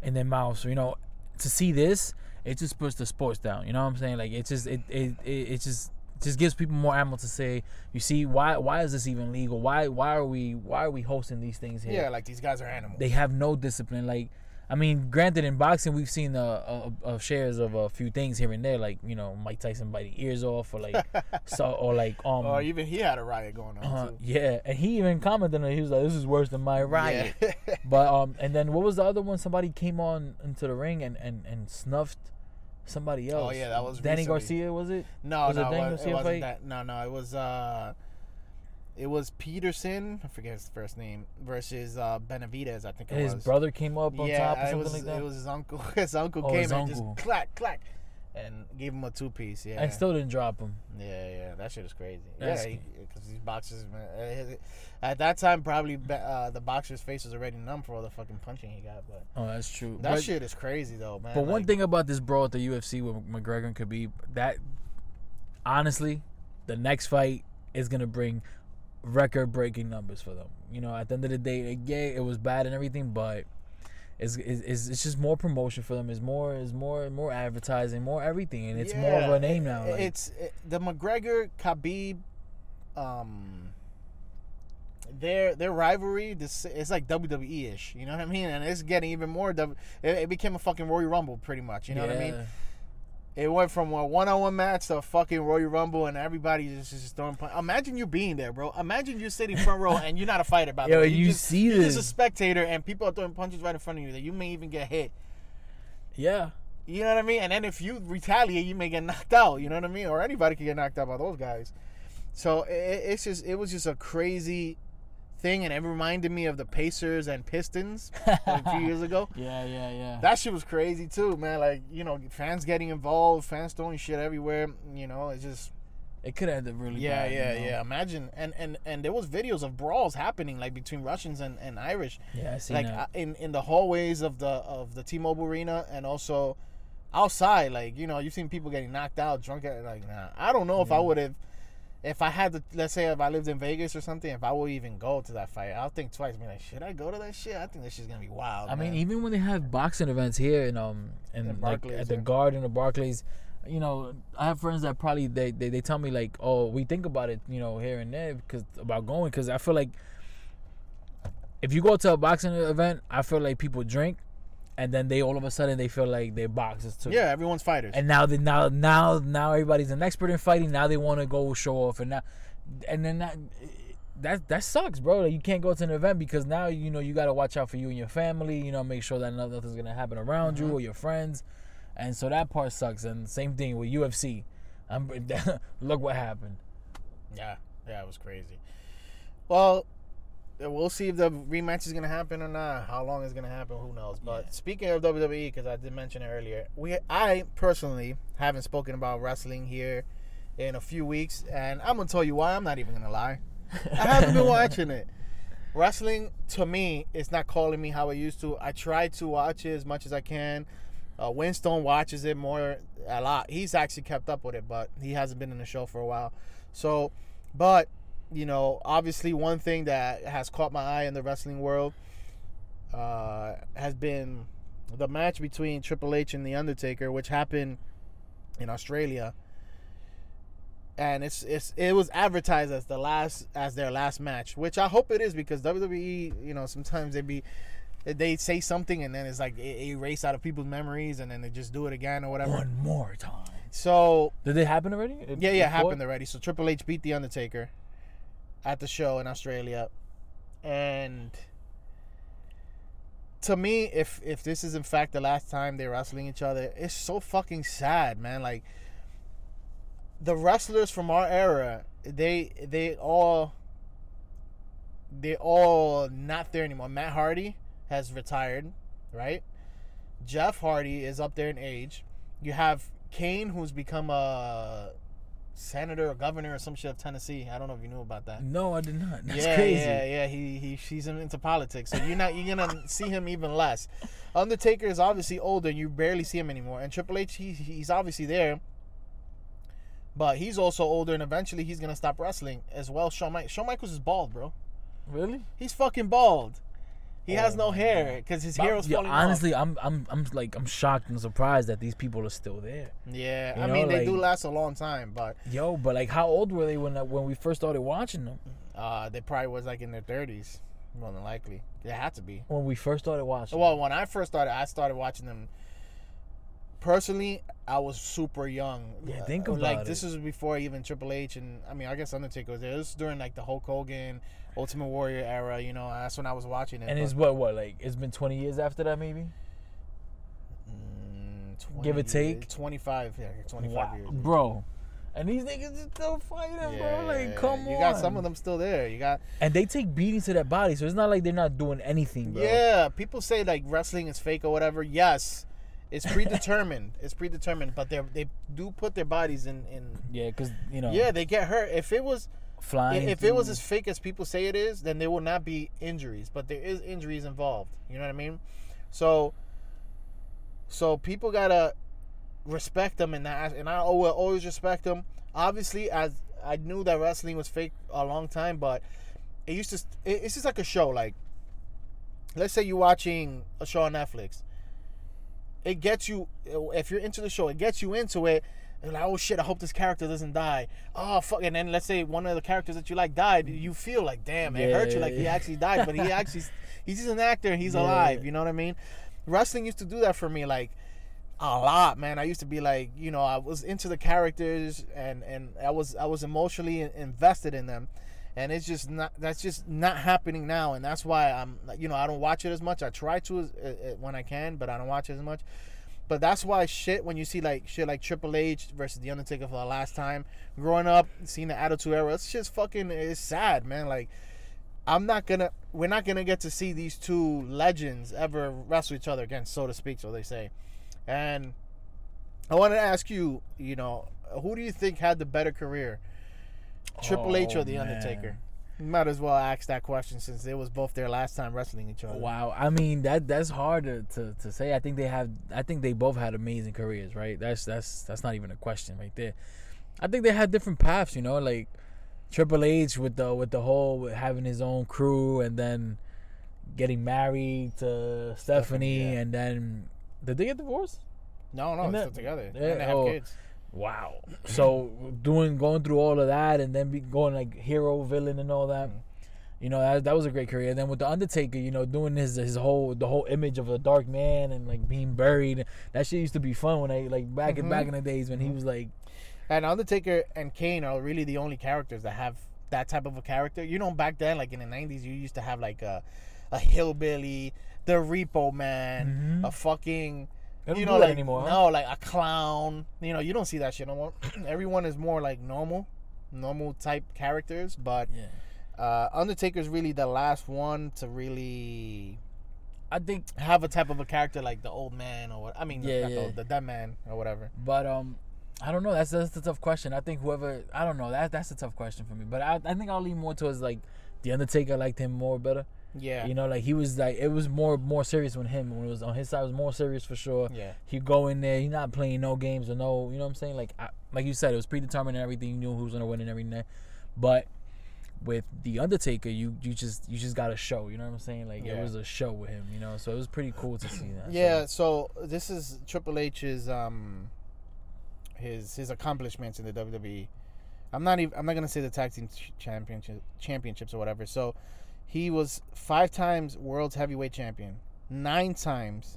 in their mouths, you know, to see this, it just puts the sports down. You know what I'm saying? Like it just it it it, it just just gives people more ammo to say. You see, why why is this even legal? Why why are we why are we hosting these things here? Yeah, like these guys are animals. they have no discipline. Like, I mean, granted, in boxing, we've seen uh, uh, uh, shares of a few things here and there, like you know, Mike Tyson biting ears off, or like, so, or like, um, or even he had a riot going on uh, too. yeah, and he even commented on it. He was like, "This is worse than my riot." Yeah. But um, and then what was the other one? Somebody came on into the ring and and and snuffed Somebody else. Oh, yeah, that was Danny recently. Garcia. Was it? No, Was it no, Danny it, was, Garcia it wasn't fight? that. No, no, it was uh, it was Peterson. I forget his first name versus uh Benavidez. I think it His was. brother came up on yeah, top or something was like that. it was his uncle. His uncle Oh, came his and uncle. just clack clack, and gave him a two piece. Yeah, I still didn't drop him. yeah, yeah. That shit is crazy. That's- yeah, because these boxers, man. uh, At that time, probably uh, the boxer's face was already numb for all the fucking punching he got. But Oh, that's true. that But- shit is crazy though, man. But one thing about this brawl at the UFC with McGregor and Khabib, that honestly, the next fight is gonna bring record-breaking numbers for them. You know, at the end of the day, like, yeah, it was bad and everything, but it's, it's, it's just more promotion for them. It's more, it's more, more advertising, more everything, and it's more of a name now. like- it's it, the McGregor Khabib, um, their their rivalry. This it's like WWE ish. You know what I mean? And it's getting even more. W- It, it became a fucking Royal Rumble, pretty much. You know what I mean? It went from a one-on-one match to a fucking Royal Rumble, and everybody just just throwing. Punch. Imagine you being there, bro. Imagine you're sitting front row, and you're not a fighter, by the Yo, way. you just, see you're just a spectator, and people are throwing punches right in front of you that you may even get hit. Yeah. You know what I mean? And then if you retaliate, you may get knocked out. You know what I mean? Or anybody could get knocked out by those guys. So it, it's just it was just a crazy thing, and it reminded me of the Pacers and Pistons a few years ago. Yeah, yeah, yeah. That shit was crazy too, man. Like you know, fans getting involved, fans throwing shit everywhere. You know, it's just it could have ended really yeah, bad. yeah, you know? yeah. Imagine and and and there was videos of brawls happening like between Russians and, and Irish Yeah, I see like that. uh, in in the hallways of the of the T-Mobile Arena and also outside. Like you know, you've seen people getting knocked out, drunk. At, like nah, I don't know if I would have. If I had to, let's say, if I lived in Vegas or something, if I would even go to that fight, I'll think twice. Be like, should I go to that shit? I think this shit's gonna be wild. I mean, even when they have boxing events here in um in, In like at the. Garden or Barclays, you know, I have friends that probably they, they, they tell me like, oh, we think about it, you know, here and there because about going because I feel like if you go to a boxing event, I feel like people drink, and then they all of a sudden they feel like they're boxers too. yeah, everyone's fighters. And now they now now now everybody's an expert in fighting. Now they want to go show off, and now and then that that that sucks, bro. Like you can't go to an event because now you know you got to watch out for you and your family. You know, make sure that nothing's gonna happen around you mm-hmm. or your friends, and so that part sucks. And same thing with UFC. I'm, look what happened. Yeah, yeah, it was crazy. Well, we'll see if the rematch is gonna happen or not. How long is gonna happen, who knows? But Yeah. speaking of WWE, because I did mention it earlier, we I personally haven't spoken about wrestling here in a few weeks, and I'm gonna tell you why. I'm not even gonna lie. I haven't been watching it. Wrestling to me is not calling me how it used to. I try to watch it as much as I can. Uh, Winstone watches it more a lot. He's actually kept up with it, but he hasn't been in the show for a while. So, but you know, obviously, one thing that has caught my eye in the wrestling world uh, has been the match between Triple H and The Undertaker, which happened in Australia. And it's it's it was advertised as the last as their last match, which I hope it is because WWE, you know, sometimes they be they say something and then it's like it erase out of people's memories and then they just do it again or whatever. One more time. So Did it happen already? It- yeah, yeah, it happened already. So Triple H beat The Undertaker at the show in Australia. And to me, if if this is in fact the last time they're wrestling each other, it's so fucking sad, man. Like the wrestlers from our era, they they all they all not there anymore. Matt Hardy has retired, right? Jeff Hardy is up there in age. You have Kane, who's become a senator or governor or some shit of Tennessee. I don't know if you knew about that. No, I did not. That's yeah, crazy. yeah, yeah. He he he's into politics, so you're not you're gonna see him even less. Undertaker is obviously older, and you barely see him anymore. And Triple H, he, he's obviously there, but he's also older, and eventually he's gonna stop wrestling as well. Shawn Michaels, Shawn Michaels is bald, bro. Really? He's fucking bald. He has no hair because his hair was Yeah, falling honestly, I'm I'm I'm like I'm shocked and surprised that these people are still there. Yeah, you I know, mean they do last a long time, but Yo, but like, how old were they when when we first started watching them? uh, they probably was like in their thirties, more than likely. They had to be. When we first started watching. Well, when I first started, I started watching them. Personally, I was super young. Yeah, think Uh, about like it. this was before even Triple H and I mean I guess Undertaker was there. This was during like the Hulk Hogan, Ultimate Warrior era. You know, that's when I was watching it. and it's what what like it's been 20 years after that maybe. mm, Give or take? 25, yeah, 25 Wow, years. bro. And these niggas is still fighting, bro. Like, come you on. You got some of them still there. You got And they take beatings to their body, so it's not like they're not doing anything, bro. yeah. People say like wrestling is fake or whatever. Yes, it's predetermined. it's predetermined, but they they do put their bodies in in. Yeah, because you know. Yeah, they get hurt. If it was flying. if it was as fake as people say it is, then there will not be injuries. But there is injuries involved. You know what I mean? So, so people gotta respect them in that, and I will always respect them. Obviously, as I knew that wrestling was fake a long time, but it used to. it- It's just like a show. Like, let's say you're watching a show on Netflix. It gets you if you're into the show. It gets you into it. And like, oh shit! I hope this character doesn't die. Oh fuck! And then let's say one of the characters that you like died. You feel like, damn, it hurt you like he actually died, but he actually he's just an actor. and He's Yeah. alive. You know what I mean? Wrestling used to do that for me, like a lot, man. I used to be like, you know, I was into the characters and and I was I was emotionally invested in them, and it's just not that's just not happening now, and that's why I'm you know I don't watch it as much. I try to as, uh, uh, when I can, but I don't watch it as much. But that's why shit when you see like shit like Triple H versus The Undertaker for the last time, growing up, seeing the Attitude Era, it's just fucking it's sad, man. Like I'm not gonna we're not gonna get to see these two legends ever wrestle each other again, so to speak, so they say. And I to ask you, you know, who do you think had the better career? Triple H or Oh, The man. Undertaker? Might as well ask that question since it was both their last time wrestling each other. Wow, I mean that that's hard to, to, to say. I think they have. I think they both had amazing careers, right? That's that's that's not even a question right there. I think they had different paths, you know, like Triple H with the with the whole with having his own crew and then getting married to Stephanie, yeah. and then did they get divorced? No, no, they're still together. yeah, they have oh. kids. Wow. So doing going through all of that and then be going like hero villain and all that. Mhm. You know, that, that was a great career. And then with the Undertaker, you know, doing his his whole the whole image of a dark man and like being buried. That shit used to be fun when I like back in Mhm. back in the days when he was like And Undertaker and Kane are really the only characters that have that type of a character. You know, back then, like in the '90s, you used to have like a a hillbilly, the Repo Man, Mhm. a fucking they don't you do know, that like anymore. huh? no, like a clown. You know, you don't see that shit no more. Everyone is more like normal, normal type characters. But Yeah. uh, Undertaker's really the last one to really I think have a type of a character like the old man or what. I mean, Yeah, the, yeah. old- the dead man or whatever. but um I don't know. That's that's a tough question. I think whoever I don't know. That that's a tough question for me. But I I think I'll lean more towards like the Undertaker. I liked him more better. Yeah, You know, like he was like it was more more serious with him when it was on his side. It was more serious for sure. yeah, He go in there. He not playing no games or no. You know what I'm saying? Like I, like you said, it was predetermined and everything. You knew who was gonna win and everything. But with the Undertaker, you you just you just got a show. You know what I'm saying? Like Yeah. it was a show with him. You know, so it was pretty cool to see that. yeah. So this is Triple H's um his his accomplishments in the WWE. I'm not even. I'm not gonna say the tag team ch- championship championships or whatever. So he was five times world's heavyweight champion, nine times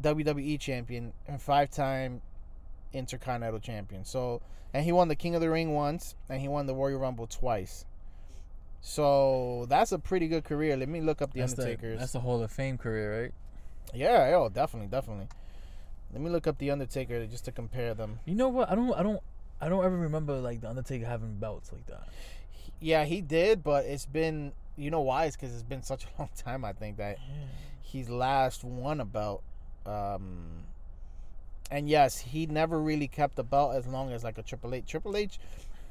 WWE champion, and five time intercontinental champion. So and he won the King of the Ring once, and he won the Royal Rumble twice. So that's a pretty good career. Let me look up the that's the that's the Hall of Fame career, right? Yeah, oh, definitely, definitely. Let me look up the Undertaker just to compare them. You know what? I don't I don't I don't ever remember like the Undertaker having belts like that. Yeah, he did, but it's been you know why? It's because it's been such a long time. I think that he's last won a belt. Um, and yes, he never really kept the belt as long as like a Triple H. Triple H,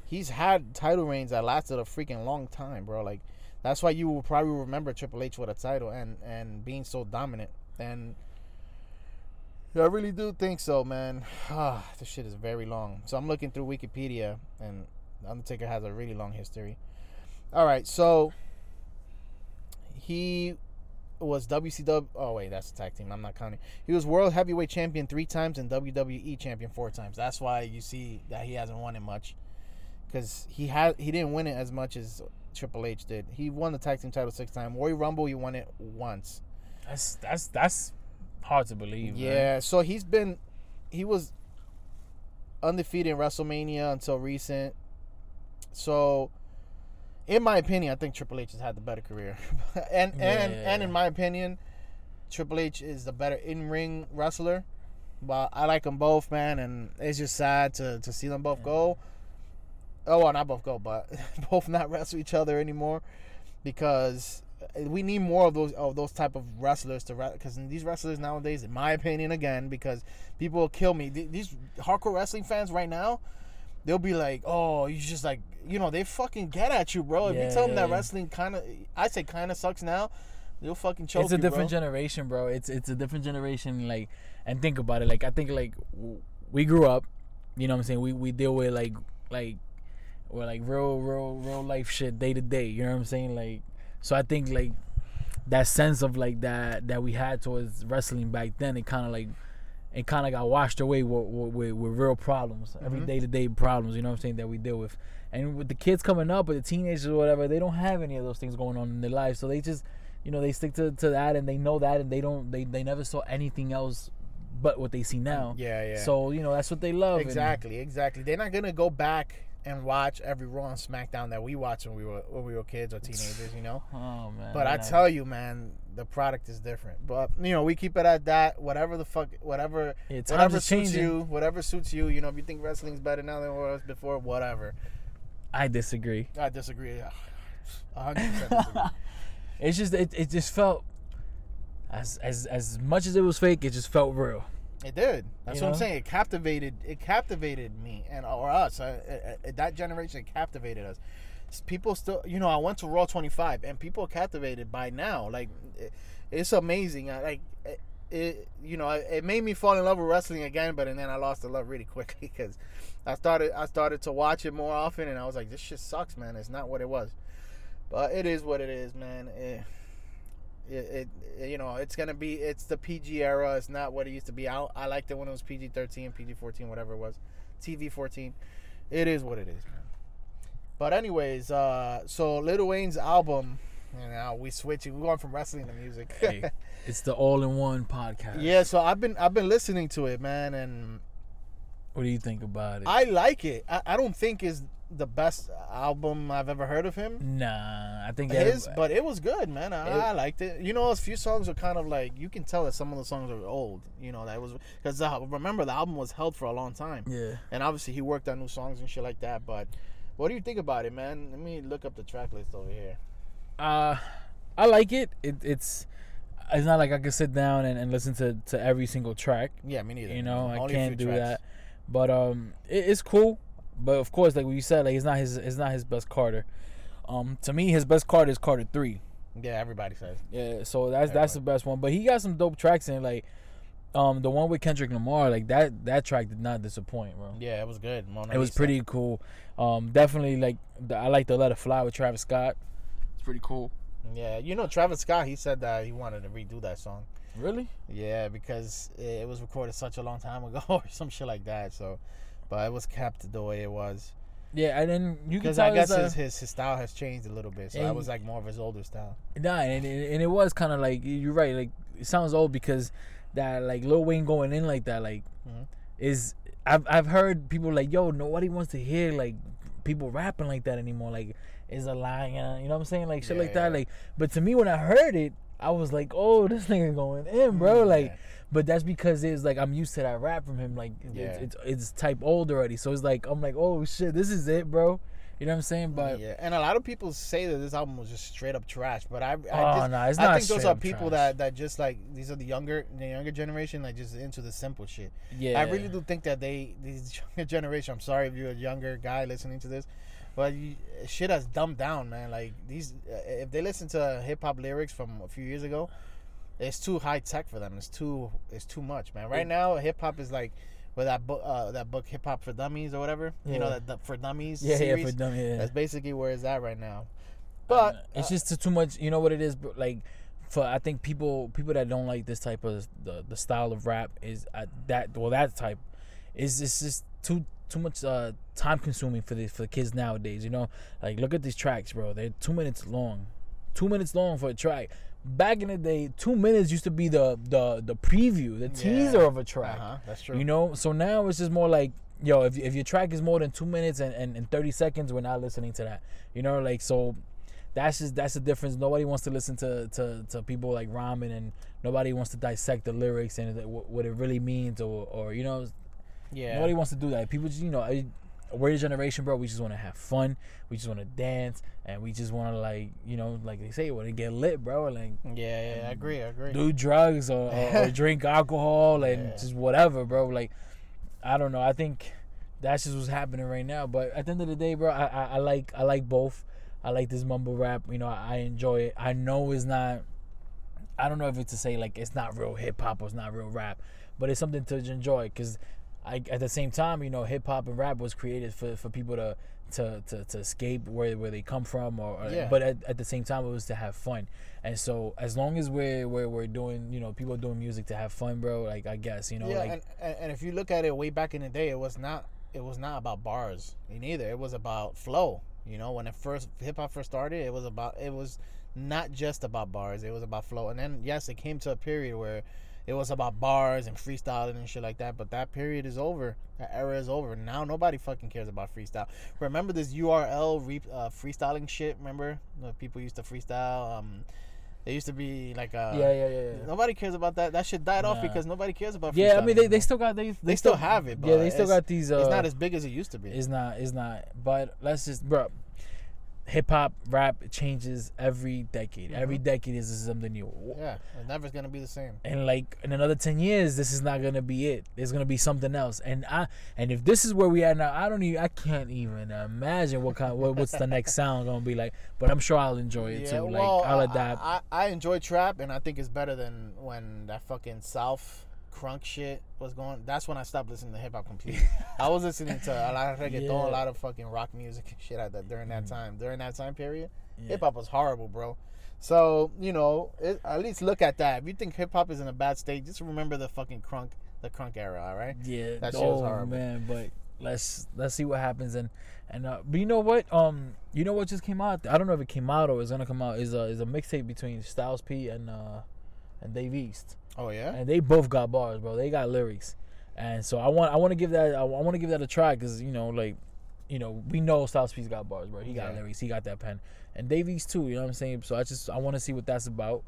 he's had title reigns that lasted a freaking long time, bro. Like that's why you will probably remember Triple H with a title and and being so dominant. And yeah, I really do think so, man. Ah, this shit is very long. So I'm looking through Wikipedia, and the Undertaker has a really long history. All right, so he was WCW. Oh wait, that's a tag team. I'm not counting. He was World Heavyweight Champion three times and WWE Champion four times. That's why you see that he hasn't won it much, because he had he didn't win it as much as Triple H did. He won the tag team title six times. Royal Rumble, he won it once. That's that's that's hard to believe. man. Yeah, so he's been he was undefeated in WrestleMania until recent. So in my opinion, I think Triple H has had the better career. and and Yeah. and in my opinion, Triple H is the better in ring wrestler, but I like them both, man. And it's just sad to to see them both go. Oh, well, not both go, but both not wrestle each other anymore because we need more of those of those type of wrestlers to because these wrestlers nowadays, in my opinion, again, because people will kill me. These hardcore wrestling fans right now, they'll be like, "Oh, you just like you know they fucking get at you, bro." If you Yeah, tell them yeah, that wrestling kind of, I say kind of sucks now, they'll fucking choke it's a you, different bro. generation, bro. It's it's a different generation. Like, and think about it. Like, I think like we grew up. You know what I'm saying? We we deal with like like or like real real real life shit day to day. You know what I'm saying? Like, so I think like that sense of like that that we had towards wrestling back then, it kind of like it kind of got washed away with, with, with real problems, every Mhm. day to day problems. You know what I'm saying that we deal with, and with the kids coming up, with the teenagers or whatever, they don't have any of those things going on in their lives, so they just you know they stick to, to that and they know that and they don't they, they never saw anything else but what they see now. Yeah, yeah. So you know that's what they love. and- exactly, exactly. They're not gonna go back and watch every Raw and SmackDown that we watched when we were when we were kids or teenagers, you know. oh man. But I tell you, man, the product is different. But you know, we keep it at that. Whatever the fuck, whatever, Yeah, whatever suits changing. you, whatever suits you. You know, if you think wrestling's better now than it was before, whatever. I disagree. I disagree. Hundred percent. It's just it, it just felt as as as much as it was fake, it just felt real. It did. That's You what I'm saying. It captivated. It captivated me and or us. Uh, uh, uh, that generation captivated us. People still, you know, I went to Raw 25, and people captivated by now. Like, it, it's amazing. I, like, it, you know, it, it made me fall in love with wrestling again. But and then I lost the love really quickly because I started, I started to watch it more often, and I was like, this shit sucks, man. It's not what it was. But it is what it is, man. It, it, it you know it's gonna be it's the PG era. It's not what it used to be. I, I liked it when it was PG thirteen, PG fourteen, whatever it was, TV fourteen. It is what it is, man. But anyways, uh, so Lil Wayne's album, you know, we switching. We're going from wrestling to music. Hey, it's the all-in-one podcast. yeah, so I've been I've been listening to it, man, and What do you think about it? I like it. I, I don't think is the best album I've ever heard of him. nah, I think His, but it was good, man. I, It- I liked it. You know, a few songs are kind of like you can tell that some of the songs are old. You know, that was because remember the album was held for a long time, yeah. and obviously he worked on new songs and shit like that. But what do you think about it, man? Let me look up the track list over here. Uh, I like it. It it's it's not like I can sit down and, and listen to, to every single track. Yeah, me neither. You know, I Only a can't do tracks. that. But um, it, it's cool. But of course, like what you said, like it's not his it's not his best Carter. Um, to me, his best Carter is Carter three. Yeah, everybody says. Yeah, so that's that's the best one. But he got some dope tracks in like, um, the one with Kendrick Lamar, like that that track did not disappoint, bro. Yeah, it was good. Mona It was Lisa. pretty cool. Um, definitely like the, I like the Let It Fly with Travis Scott. It's pretty cool. Yeah, you know, Travis Scott. He said that he wanted to redo that song. Really? Yeah, because it was recorded such a long time ago or some shit like that. So, but it was kept the way it was. Yeah, and then you can Because tell I guess it's, his, his his style has changed a little bit. So that was like more of his older style. Nah, and, and, and it was kind of like you're right. Like it sounds old because that like Lil Wayne going in like that like Mhm. is I've I've heard people like yo nobody wants to hear like people rapping like that anymore. Like is a lie, you know what I'm saying? Like shit Yeah, like that. Like but to me when I heard it, I was like oh this nigga going in, bro. Mm, Like yeah. but that's because it's like I'm used to that rap from him. Like Yeah. it's, it's it's type old already, so it's like I'm like oh shit this is it, bro. You know what I'm saying? But yeah, and a lot of people say that this album was just straight up trash, but I, I Oh, just, no, it's not I think those are people trash. that that just like these are the younger the younger generation, like just into the simple shit. yeah, I really do think that they these younger generation. I'm sorry if you're a younger guy listening to this, but you, shit has dumbed down, man. Like these, uh, if they listen to hip hop lyrics from a few years ago, it's too high tech for them. It's too it's too much, man. Right now, hip hop is like with that book, uh, that book, Hip Hop for Dummies or whatever. You know that, that for Dummies yeah series. yeah for them yeah. That's basically where it's at right now. But But it's uh, just too much. You know what it is? Bro? Like for I think people people that don't like this type of the, the style of rap is uh, that well that type is it's just too too much uh, time consuming for the for the kids nowadays. You know, like look at these tracks, bro. They're two minutes long, two minutes long for a track. Back in the day, two minutes used to be the the the preview, the teaser of a track. uh-huh, that's true. You know, so now it's just more like, yo, if, if your track is more than two minutes and, and, and 30 seconds, we're not listening to that. You know, like, so that's just that's the difference. Nobody wants to listen to to, to people like Ramen, and nobody wants to dissect the lyrics and what it really means, or or you know, Yeah. nobody wants to do that. People just you know. We're the generation, bro. We just want to have fun. We just want to dance, and we just want to like, you know, like they say, want to get lit, bro. Like yeah, yeah, I agree, I agree. do drugs or, or, or drink alcohol and Yeah. just whatever, bro. Like, I don't know. I think that's just what's happening right now. But at the end of the day, bro, I, I, I like I like both. I like this mumble rap. You know, I, I enjoy it. I know it's not. I don't know if it's to say like it's not real hip hop or it's not real rap, but it's something to enjoy because. I, at the same time, you know, hip hop and rap was created for, for people to, to, to, to escape where, where they come from, or, or- Yeah. but at, at the same time, it was to have fun. And so, as long as we're, we're we're doing, you know, people are doing music to have fun, bro. Like I guess, you know, yeah, like and, and and if you look at it way back in the day, it was not it was not about bars neither. It was about flow. You know, when it first hip hop first started, it was about it was not just about bars. It was about flow. And then yes, it came to a period where it was about bars and freestyling and shit like that. But that period is over. That era is over. Now nobody fucking cares about freestyle. Remember this URL re- uh, freestyling shit? Remember the people used to freestyle. Um, there used to be like a yeah, yeah, yeah, yeah. Nobody cares about that. That shit died off because nobody cares about. Freestyling. Yeah, I mean, they, they still got they They still have it, yeah, they still got these. Uh, It's not as big as it used to be. It's not. It's not. But let's just, bro. Hip hop, rap changes every decade. Every mm-hmm. decade is something new. yeah, it's never gonna be the same. And like in another ten years, this is not gonna be it. There's gonna be something else. And I and if this is where we are now, I don't even. I can't even imagine what kind. What, what's the next sound gonna be like? But I'm sure I'll enjoy it Yeah, too. well, like I'll adapt. I, I, I enjoy trap, and I think it's better than when that fucking South crunk shit was going. That's when I stopped listening to hip hop completely. I was listening to a lot of reggaeton, Yeah. A lot of fucking rock music and shit like that during that time. During that time period, Yeah. hip hop was horrible, bro. So you know, it, at least look at that. If you think hip hop is in a bad state, just remember the fucking crunk, the crunk era. All right. Yeah, That shit was oh horrible. man, but let's let's see what happens and and uh, but you know what? Um, you know what just came out? I don't know if it came out or is gonna come out. Is a is a mixtape between Styles P and uh and Dave East, Oh yeah. and they both got bars, bro. They got lyrics, and so I want I want to give that I, want to give that a try because you know like. You know, we know Styles P's got bars, bro. He got Yeah. lyrics. He got that pen, and Dave East too. You know what I'm saying? So I just I want to see what that's about,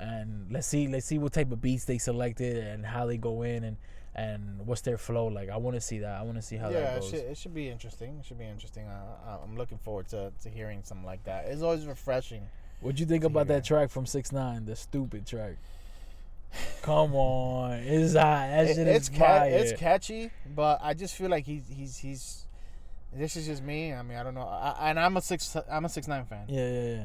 and let's see let's see what type of beats they selected and how they go in and and what's their flow like. I want to see that. I want to see how yeah, that it goes. should, it should be interesting. It should be interesting. Uh, I'm looking forward to, to hearing something like that. It's always refreshing. What'd you think about hear. that track from Six Nine, the stupid track? Come on, it's hot. That It- it's is ca- it's catchy, but I just feel like he's he's he's. This is just me. I mean, I don't know. I, and I'm a six. I'm a six nine fan. yeah, yeah, yeah.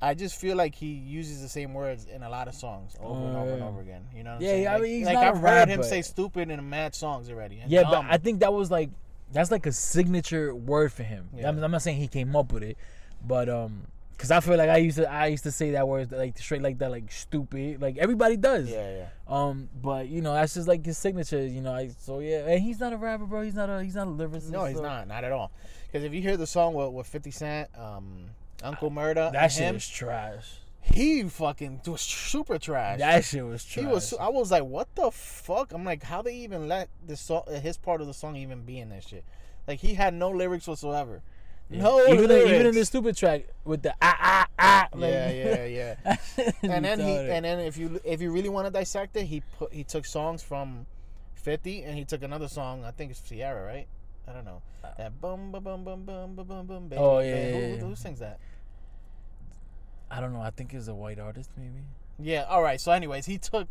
I just feel like he uses the same words in a lot of songs over and Oh, over and over again. You know what I'm Yeah, saying? yeah, I Like, mean, he's like not I've heard him say stupid in mad songs already. Yeah, but. I think that was like that's like a signature word for him. Yeah. I'm, I'm not saying he came up with it, but um, cause I feel like I used to I used to say that word like straight like that like stupid like everybody does. yeah, yeah. Um, but you know that's just like his signature. You know, I, so yeah, and he's not a rapper, bro. He's not a he's not a lyricist. No, he's so- not. Not at all. Because if you hear the song with, with 50 Cent, um, Uncle Murder, That shit him, was trash. he fucking was super trash. That shit was trash. he was. I was like, what the fuck? I'm like, how they even let this song, his part of the song, even be in that shit? Like he had no lyrics whatsoever. Yeah. No even in, even in the stupid track with the ah ah ah. Like, yeah, yeah, yeah. that shit is and then he and then if you if you really want to dissect it, he put he took songs from 50 and he took another song. I think it's Sierra, right? I don't know. That boom boom boom boom boom boom boom boom. baby, Uh, Oh, yeah, baby. yeah, yeah. who, who sings that? I don't know. I think it's a white artist, maybe. Yeah. All right. So, anyways, he took.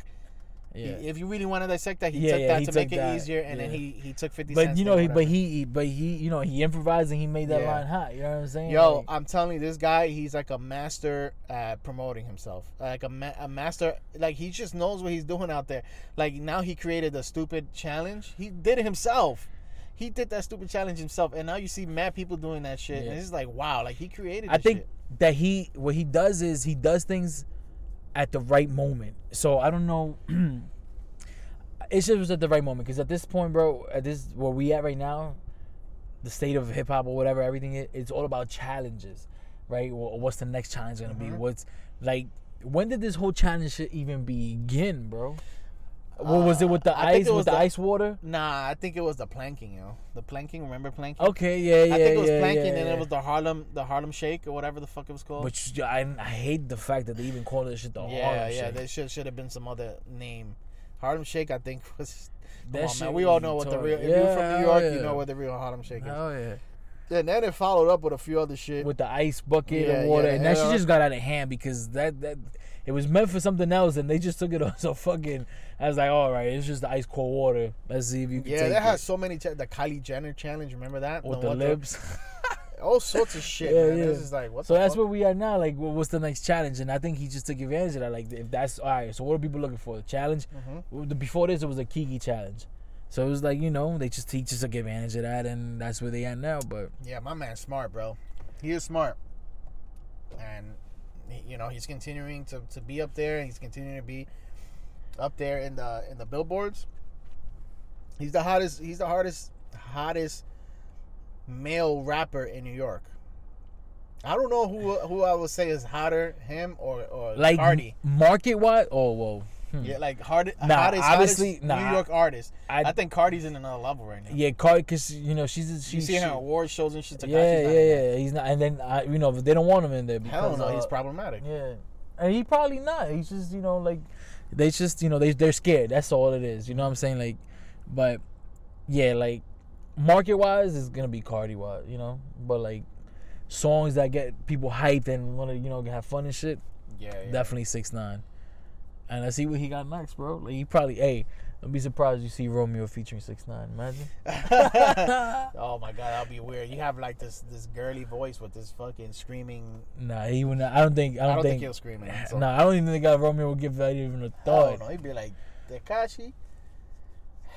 Yeah. He, if you really want to dissect that, he Yeah, took yeah, that he to make it that, easier, and then he he took 50 but you know, he, but he, but he, you know, he improvised and he made that line hot. You know what I'm saying? Yo, Like, I'm telling you, this guy, he's like a master at promoting himself. Like a, ma- a master, like he just knows what he's doing out there. Like now he created a stupid challenge. He did it himself. He did that stupid challenge himself, and now you see mad people doing that shit. Yeah. And it's like, wow, like he created. I think shit. that he, what he does is he does things at the right moment. So I don't know. it just was at the right moment because at this point, bro, at this where we at right now, the state of hip hop or whatever, everything it, it's all about challenges, right? Well, what's the next challenge gonna be? Mhm. What's like? When did this whole challenge even begin, bro? What was it with the Uh, I think ice? it was With the, the- ice water? Nah, I think it was the planking, yo. The planking, remember planking? Okay, yeah, yeah, I think it was yeah, planking, yeah, and yeah. it was the Harlem, the Harlem Shake or whatever the fuck it was called. But you- I, I hate the fact that they even call this shit the yeah, Harlem yeah, Shake. there should should have been some other name. Harlem Shake, I think was. Come That on, shit man. We was all know what the real. retarded. If you're from Yeah, New York, you yeah. know what the real Harlem Shake is. Oh yeah. Yeah, and then it followed up with a few other shit. With the ice bucket Yeah, of water, yeah, and that yeah. shit just got out of hand because that that it was meant for something else, and they just took it on so fucking. I was like, all right, it's just the ice cold water. Let's see if you can yeah, that has so many. Cha- the Kylie Jenner challenge, remember that? with The the lips. all sorts of shit, Yeah, man. yeah. This is like what. So that's fuck? where we are now. Like, what- what's the next challenge? And I think he just took advantage of that. Like, if that's all right, so what are people looking for? The challenge? Mhm. The- Before this, it was a Kiki challenge. So it was like you know they just he just took advantage of that, and that's where they at now. But Yeah, my man's smart, bro. He is smart, and you know he's continuing to, to be up there. He's continuing to be up there in the in the billboards. He's the hottest. He's the hardest, hottest male rapper in New York. I don't know who who I would say is hotter, him or or like Cardi. market wise, oh whoa, Hmm. Yeah, like hard, Nah, hottest, obviously, hottest nah, New York artist. I, I think Cardi's in another level right now. yeah, Cardi, cause you know she's she, you see she, her award shows and shit. Yeah, yeah, yeah. He's not, and then I, you know they don't want him in there because Hell no, uh, he's problematic. Yeah, and he probably not. He's just you know like they just you know they they're scared. That's all it is. You know what I'm saying? Like, but yeah, like market wise is gonna be Cardi wise. You know, but like songs that get people hyped and want to you know have fun and shit. Yeah, yeah. Definitely six nine. And let's see what he got next, bro. Like he probably hey. Don't be surprised you see Romeo featuring six nine. Imagine. oh my god, that'll be weird. You have like this this girly voice with this fucking screaming. Nah, he would not. I don't think. I I don't, don't, think, think. he'll scream it. So. nah, I don't even think Romeo would give that even a thought. Oh, no, he'd be like Tekashi.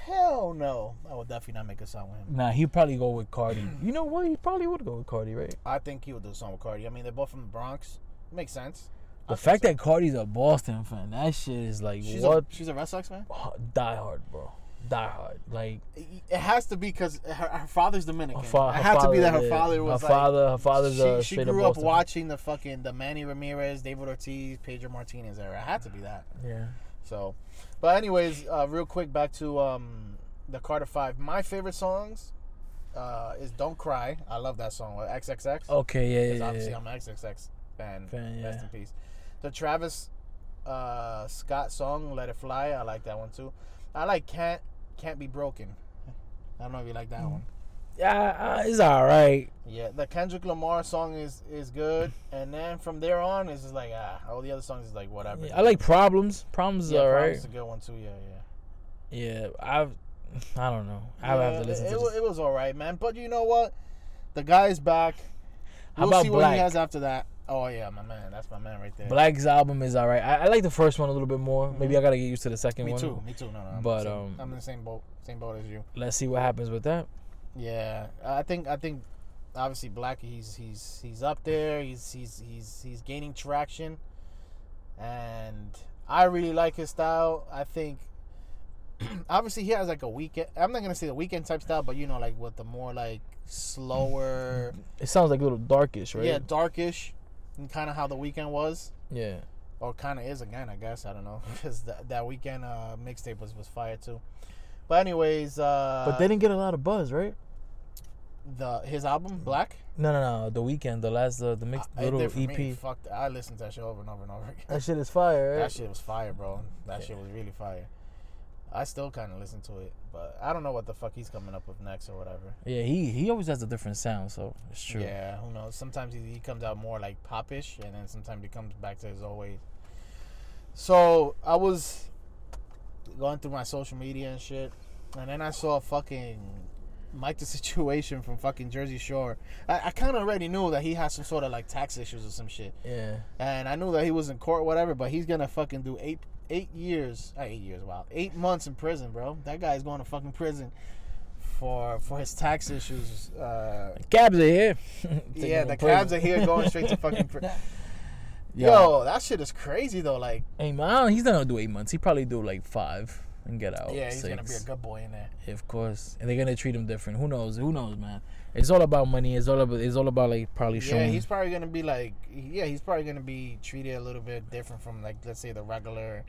Hell no, I would definitely not make a song with him. Nah, he'd probably go with Cardi. You know what? He probably would go with Cardi, right? I think he would do a song with Cardi. I mean, they're both from the Bronx. Makes sense. The fact that Cardi's a Boston fan, that shit is like she's what? a she's a Red Sox fan. Oh, Die hard, bro. Die hard. Like It has to be because her, her father's Dominican. her, fa- it had to be that her father was her like, father. Her father's she, a she grew up Boston. watching the fucking the Manny Ramirez, David Ortiz, Pedro Martinez era. It had to be that. Yeah. So, but anyways, uh, real quick back to um, the Carter Five. My favorite songs uh, is "Don't Cry." I love that song XXX. Okay. Yeah. Because Yeah. obviously yeah. I'm an XXX fan. Fan, yeah. Rest in peace. The Travis uh, Scott song "Let It Fly." I like that one too. I like "Can't Can't Be Broken." I don't know if you like that Mm. one. Yeah, uh, it's all right. Yeah, the Kendrick Lamar song is is good, and then from there on, it's just like ah, all the other songs is like whatever. I like problems. Problems is yeah, all Promise right. is a good one too. Yeah, yeah. Yeah. I've. I don't know. I Yeah, have to listen it, to it, wa- this. it was all right, man. But you know what? The guy's back. How We'll see what he has after that. Oh yeah, my man. That's my man right there. 6lack's album is all right. I, I like the first one a little bit more. Maybe I gotta get used to the second Me one. Me too. Me too. No, no. I'm But, same, um, I'm in the same boat. Same boat as you. Let's see what happens with that. Yeah, I think I think obviously Black he's he's he's up there. He's he's he's he's gaining traction, and I really like his style. I think obviously he has like a Weeknd. I'm not gonna say the Weeknd type style, but you know like with the more like slower, It sounds like a little darkish, right? yeah, darkish, and kind of how the Weeknd was. Yeah. or kind of is again. I guess I don't know because that that Weeknd uh, mixtape was was fire too. But anyways, uh, But they didn't get a lot of buzz, right? the his album 6lack. No, no, no. The Weeknd, the last, uh, the mix, Uh, little EP. Me. Fuck. I listened to that shit over and over and over again. That shit is fire, right? That shit was fire, bro. That shit was really fire. I still kind of listen to it, but I don't know what the fuck he's coming up with next or whatever. Yeah, he he always has a different sound, so it's true. Yeah, who knows? Sometimes he, he comes out more like popish, and then sometimes he comes back to his old ways. So I was going through my social media and shit, and then I saw fucking Mike the Situation from fucking Jersey Shore. I, I kind of already knew that he had some sort of like tax issues or some shit, Yeah. and I knew that he was in court, whatever. But he's gonna fucking do eight eight years, uh, eight years, wow, eight months in prison, bro. That guy's going to fucking prison for for his tax issues. Uh, Cabs are here. yeah, the cabs are here going straight to fucking. Pr- Yo, Yo, that shit is crazy though. Like, hey man, he's not gonna do eight months. He probably do like five and get out. yeah, he's gonna be a good boy in there. Yeah, Of course, and they're gonna treat him different. Who knows? Who knows, man? It's all about money. It's all about. It's all about like probably showing. Yeah, he's probably gonna be like, yeah, he's probably gonna be treated a little bit different from like, let's say the regular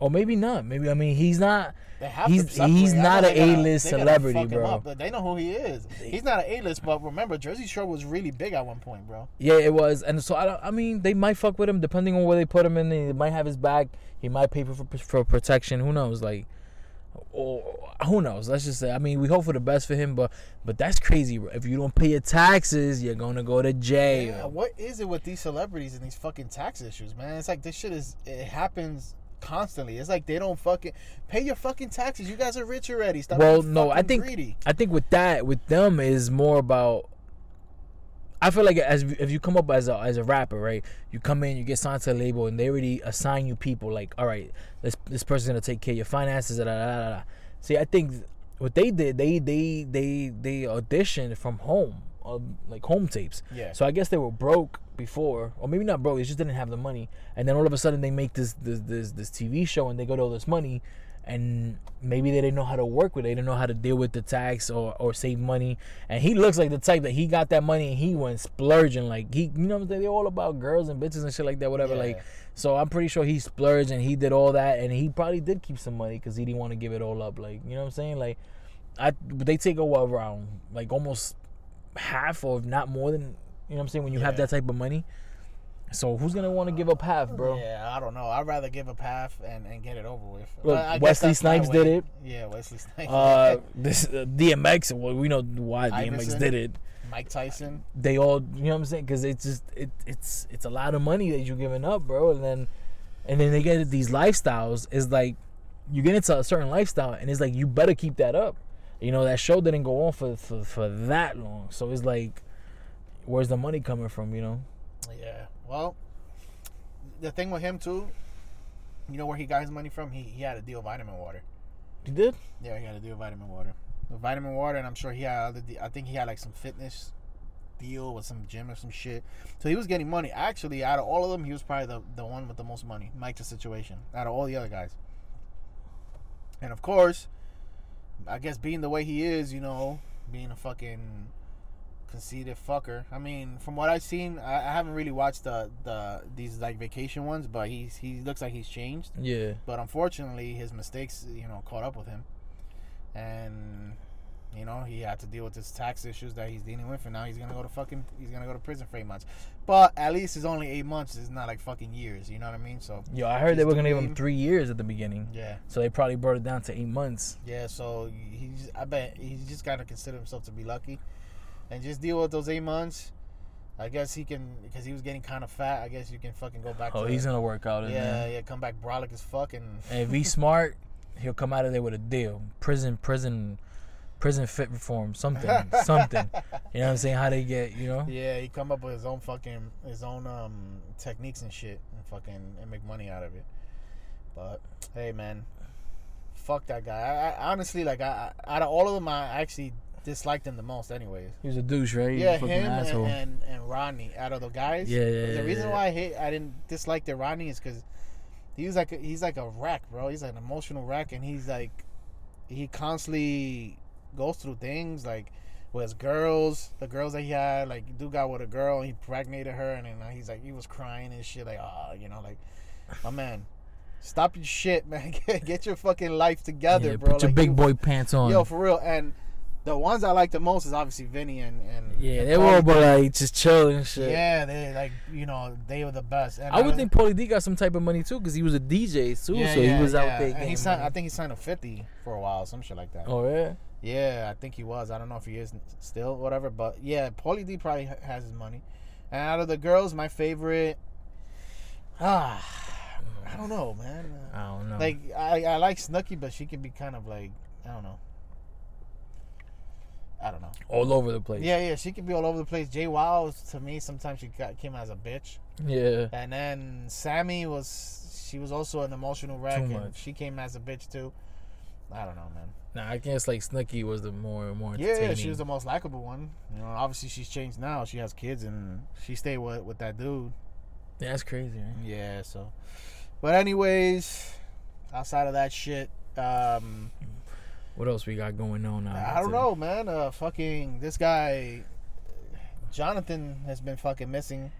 Or maybe not. Maybe I mean he's not. They have He's- he's not they a A-list they celebrity, bro. up, but they know who he is. He's not an A-list, but remember, Jersey Shore was really big at one point, bro. Yeah, it was, and so I don't. I mean, they might fuck with him depending on where they put him in. They might have his back. He might pay for for protection. Who knows? Like, or who knows? Let's just say. I mean, we hope for the best for him, but but that's crazy. bro. If you don't pay your taxes, you're gonna go to jail. Yeah, what is it with these celebrities and these fucking tax issues, man? It's like this shit is it happens constantly. It's like they don't fucking pay your fucking taxes. You guys are rich already. Stop Well, being no, I think greedy. I think with that, with them is more about. I feel like as if you come up as a as a rapper, right? You come in, you get signed to a label, and they already assign you people. Like, all right, this this person's gonna take care of your finances. Da, da, da, da. See, I think what they did, they they they they auditioned from home, uh, like home tapes. Yeah. So I guess they were broke before, or maybe not broke. They just didn't have the money, and then all of a sudden they make this this this, this TV show, and they got all this money, and maybe they didn't know how to work with it. They didn't know how to deal with the tax or or save money. And he looks like the type that he got that money and he went splurging. Like he, you know, what I'm saying? they're all about girls and bitches and shit like that. Whatever. Yeah. Like, so I'm pretty sure he splurged and he did all that, and he probably did keep some money because he didn't want to give it all up. Like, you know what I'm saying? Like, I they take over around like almost half or not more than you know what I'm saying when you have that type of money. So who's gonna want to give up half, bro? Yeah, I don't know. I'd rather give a half and, and get it over with. Look, But I guess Wesley Snipes did it. Yeah, Wesley Snipes. Uh, this uh, DMX. Well, we know why DMX Iverson. did it. Mike Tyson. They all, you know what I'm saying? Because it's just it, it's it's a lot of money that you're giving up, bro. And then and then they get these lifestyles. Is like you get into a certain lifestyle, and it's like you better keep that up. You know that show didn't go on for for, for that long, so it's like, where's the money coming from? You know? Yeah. Well, the thing with him too, you know where he got his money from? He he had a deal with vitamin water. You did? Yeah, he had a deal with vitamin water. With vitamin water, and I'm sure he had other. De- I think he had like some fitness deal with some gym or some shit. So he was getting money. Actually, out of all of them, he was probably the, the one with the most money. Mike the situation. Out of all the other guys. And of course, I guess being the way he is, you know, being a fucking conceited fucker. I mean, from what I've seen, I, I haven't really watched the the these like vacation ones, but he's he looks like he's changed. Yeah. But unfortunately, his mistakes, you know, caught up with him, and you know he had to deal with his tax issues that he's dealing with, and now he's gonna go to fucking he's gonna go to prison for eight months. But at least it's only eight months. It's not like fucking years. You know what I mean? So Yo, I heard they were gonna give him three years at the beginning, yeah, so they probably brought it down to eight months. yeah. So he's I bet he's just gotta consider himself to be lucky, and just deal with those eight months. I guess he can because he was getting kind of fat. I guess you can fucking go back. Oh, he's gonna work out yeah, yeah. Come back brolic as fuck and And if he's smart, he'll come out of there with a deal. Prison, prison, prison fit reform, something, something. You know what I'm saying? How they get, you know? Yeah, he come up with his own fucking his own um techniques and shit and fucking and make money out of it. But hey, man, fuck that guy. I, I honestly like I, I out of all of them, I actually disliked him the most. Anyways, He was a douche, right? He was yeah, a fucking him and, and and Ronnie out of the guys. Yeah, yeah, The yeah, reason yeah. why I hate I didn't dislike the Ronnie is because he was like a, he's like a wreck, bro. He's like an emotional wreck, and he's like he constantly goes through things like with his girls, the girls that he had, like dude got with a girl and he impregnated her and then he's like he was crying and shit like ah you know like my man stop your shit man. Get, your fucking life together yeah, bro. put your Like, big you- boy pants on. yo for real and the ones I like the most is obviously Vinny and and yeah, and they were all but like just chilling and shit. yeah they like you know they were the best and I would was- think Pauly D got some type of money too, because he was a DJ too, so he was out there and he signed, I think he signed a 50 for a while some shit like that. Oh yeah, Yeah, I think he was. I don't know if he is still, whatever. But yeah, Pauly D probably has his money. And out of the girls, my favorite, ah, I don't know, man. I don't know. Like I, I like Snooki, but she can be kind of like I don't know. I don't know. all over the place. Yeah, yeah, she can be all over the place. JWoww to me sometimes she got, came as a bitch, yeah. and then Sammi was she was also an emotional wreck, Too and she came as a bitch too. I don't know, man. Nah, I guess like Snooki was the more more Yeah, yeah, she was the most likable one. You know, obviously she's changed now. She has kids and she stayed with with that dude. Yeah, that's crazy, right? Yeah, so. But anyways, outside of that shit, um, What else we got going on now? I don't know, man. Uh, fucking this guy, Jonathan has been fucking missing.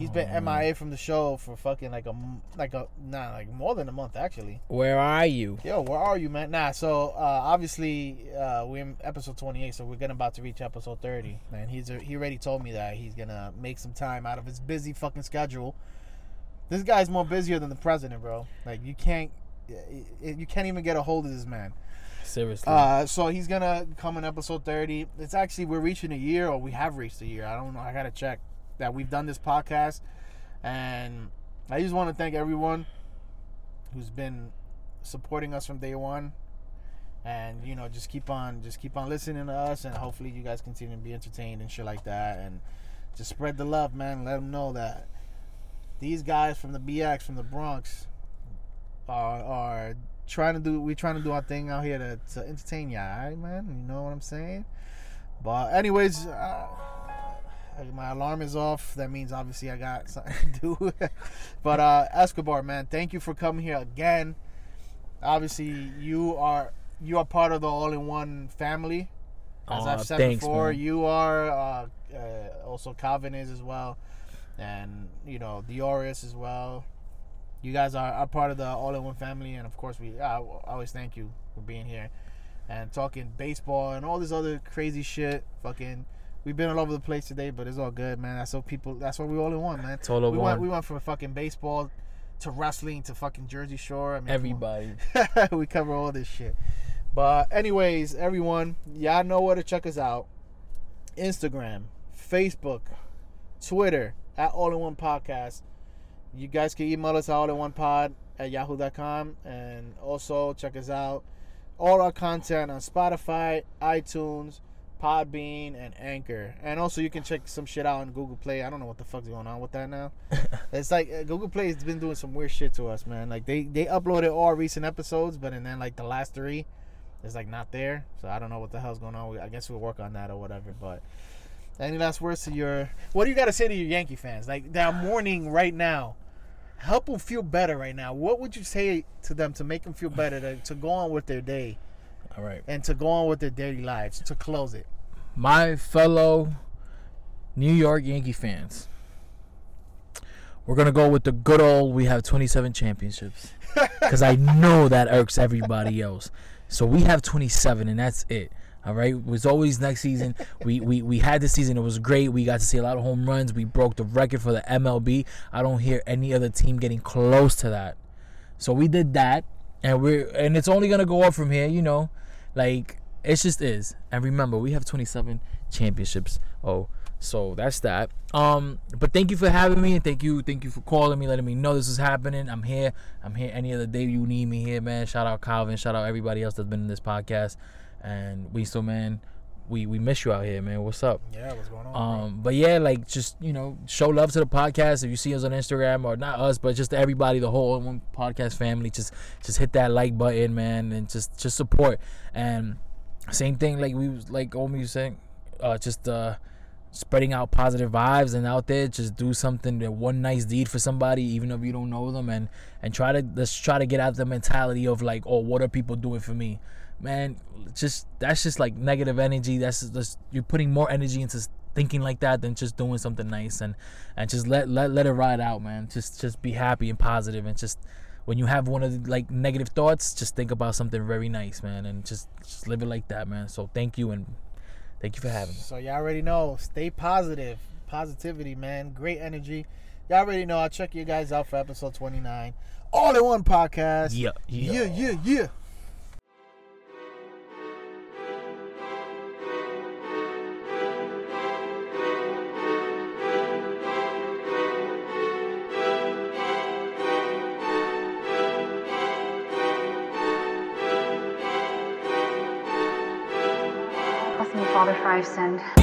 He's been Oh. MIA from the show for fucking like a like a nah like more than a month actually. Where are you? Yo, where are you, man? Nah, so uh, obviously uh, we're in episode 28, so we're gonna about to reach episode 30. Man, he's he already told me that he's gonna make some time out of his busy fucking schedule. This guy's more busier than the president, bro. Like you can't you can't even get a hold of this man. Seriously. Uh, so he's gonna come in episode 30. It's actually we're reaching a year, or we have reached a year. I don't know. I gotta check that we've done this podcast, and I just want to thank everyone who's been supporting us from day one, and you know just keep on just keep on listening to us, and hopefully you guys continue to be entertained and shit like that, and just spread the love, man. Let them know that these guys from the BX from the Bronx are are trying to do. We're trying to do our thing out here to, to entertain y'all, all right, man? You know what I'm saying? But anyways, uh, my alarm is off. That means obviously I got something to do. but uh Escobar, man, thank you for coming here again. Obviously, you are you are part of the all-in-one family. As Aw, I've said thanks, before, man. you are uh, uh, also Calvin is as well, and you know Dioris as well. You guys are, are part of the all-in-one family, and of course, we I always thank you for being here and talking baseball and all this other crazy shit. Fucking, we've been all over the place today, but it's all good, man. That's what people. That's what we all in one, man. All we one. went we went from fucking baseball to wrestling to fucking Jersey Shore. I mean. Everybody. we cover all this shit. But anyways, everyone, y'all know where to check us out. Instagram, Facebook, Twitter, at All in One Podcast. You guys can email us at all in one pod at yahoo.com and also check us out. All our content on Spotify, iTunes, Podbean, and Anchor. And also you can check some shit out on Google Play. I don't know what the fuck's going on with that now. It's like uh, Google Play has been doing some weird shit to us, man. Like they they uploaded all recent episodes, but and then like the last three, is like not there. So I don't know what the hell's going on. I guess we'll work on that or whatever. But any last words to your? What do you got to say to your Yankee fans? Like they're mourning right now. Help them feel better right now. What would you say to them to make them feel better to, to go on with their day All right. and to go on with their daily lives to close it? my fellow New York Yankee fans, we're gonna go with the good old. We have 27 championships because I know that irks everybody else. So we have 27, and that's it. All right. It was always next season. We, we we had this season. It was great. We got to see a lot of home runs. We broke the record for the MLB. I don't hear any other team getting close to that. So we did that, and we're and it's only gonna go up from here. You know, like it just is. And remember, we have 27 championships. Oh, so that's that. Um, but thank you for having me, and thank you, thank you for calling me, letting me know this is happening. I'm here. I'm here any other day you need me here, man. Shout out Calvin. Shout out everybody else that's been in this podcast. And we still, man, we we miss you out here, man. What's up? Yeah, what's going on? Um, but yeah, like just you know, show love to the podcast. If you see us on Instagram, or not us, but just everybody, the whole one podcast family, just just hit that like button, man, and just just support. And same thing, like we was like Omi was saying, uh, just uh, spreading out positive vibes and out there, just do something, that one nice deed for somebody, even if you don't know them, and and try to let's try to get out the mentality of like, oh, what are people doing for me? Man just that's just like negative energy that's just you're putting more energy into thinking like that than just doing something nice and and just let let, let it ride out man just just be happy and positive and just when you have one of the like negative thoughts just think about something very nice man and just just live it like that man so thank you and thank you for having me So y'all already know. Stay positive. Positivity, man. Great energy. Y'all already know. I'll check you guys out for episode 29. All in one podcast. yeah Yeah, yeah, yeah. Bless me,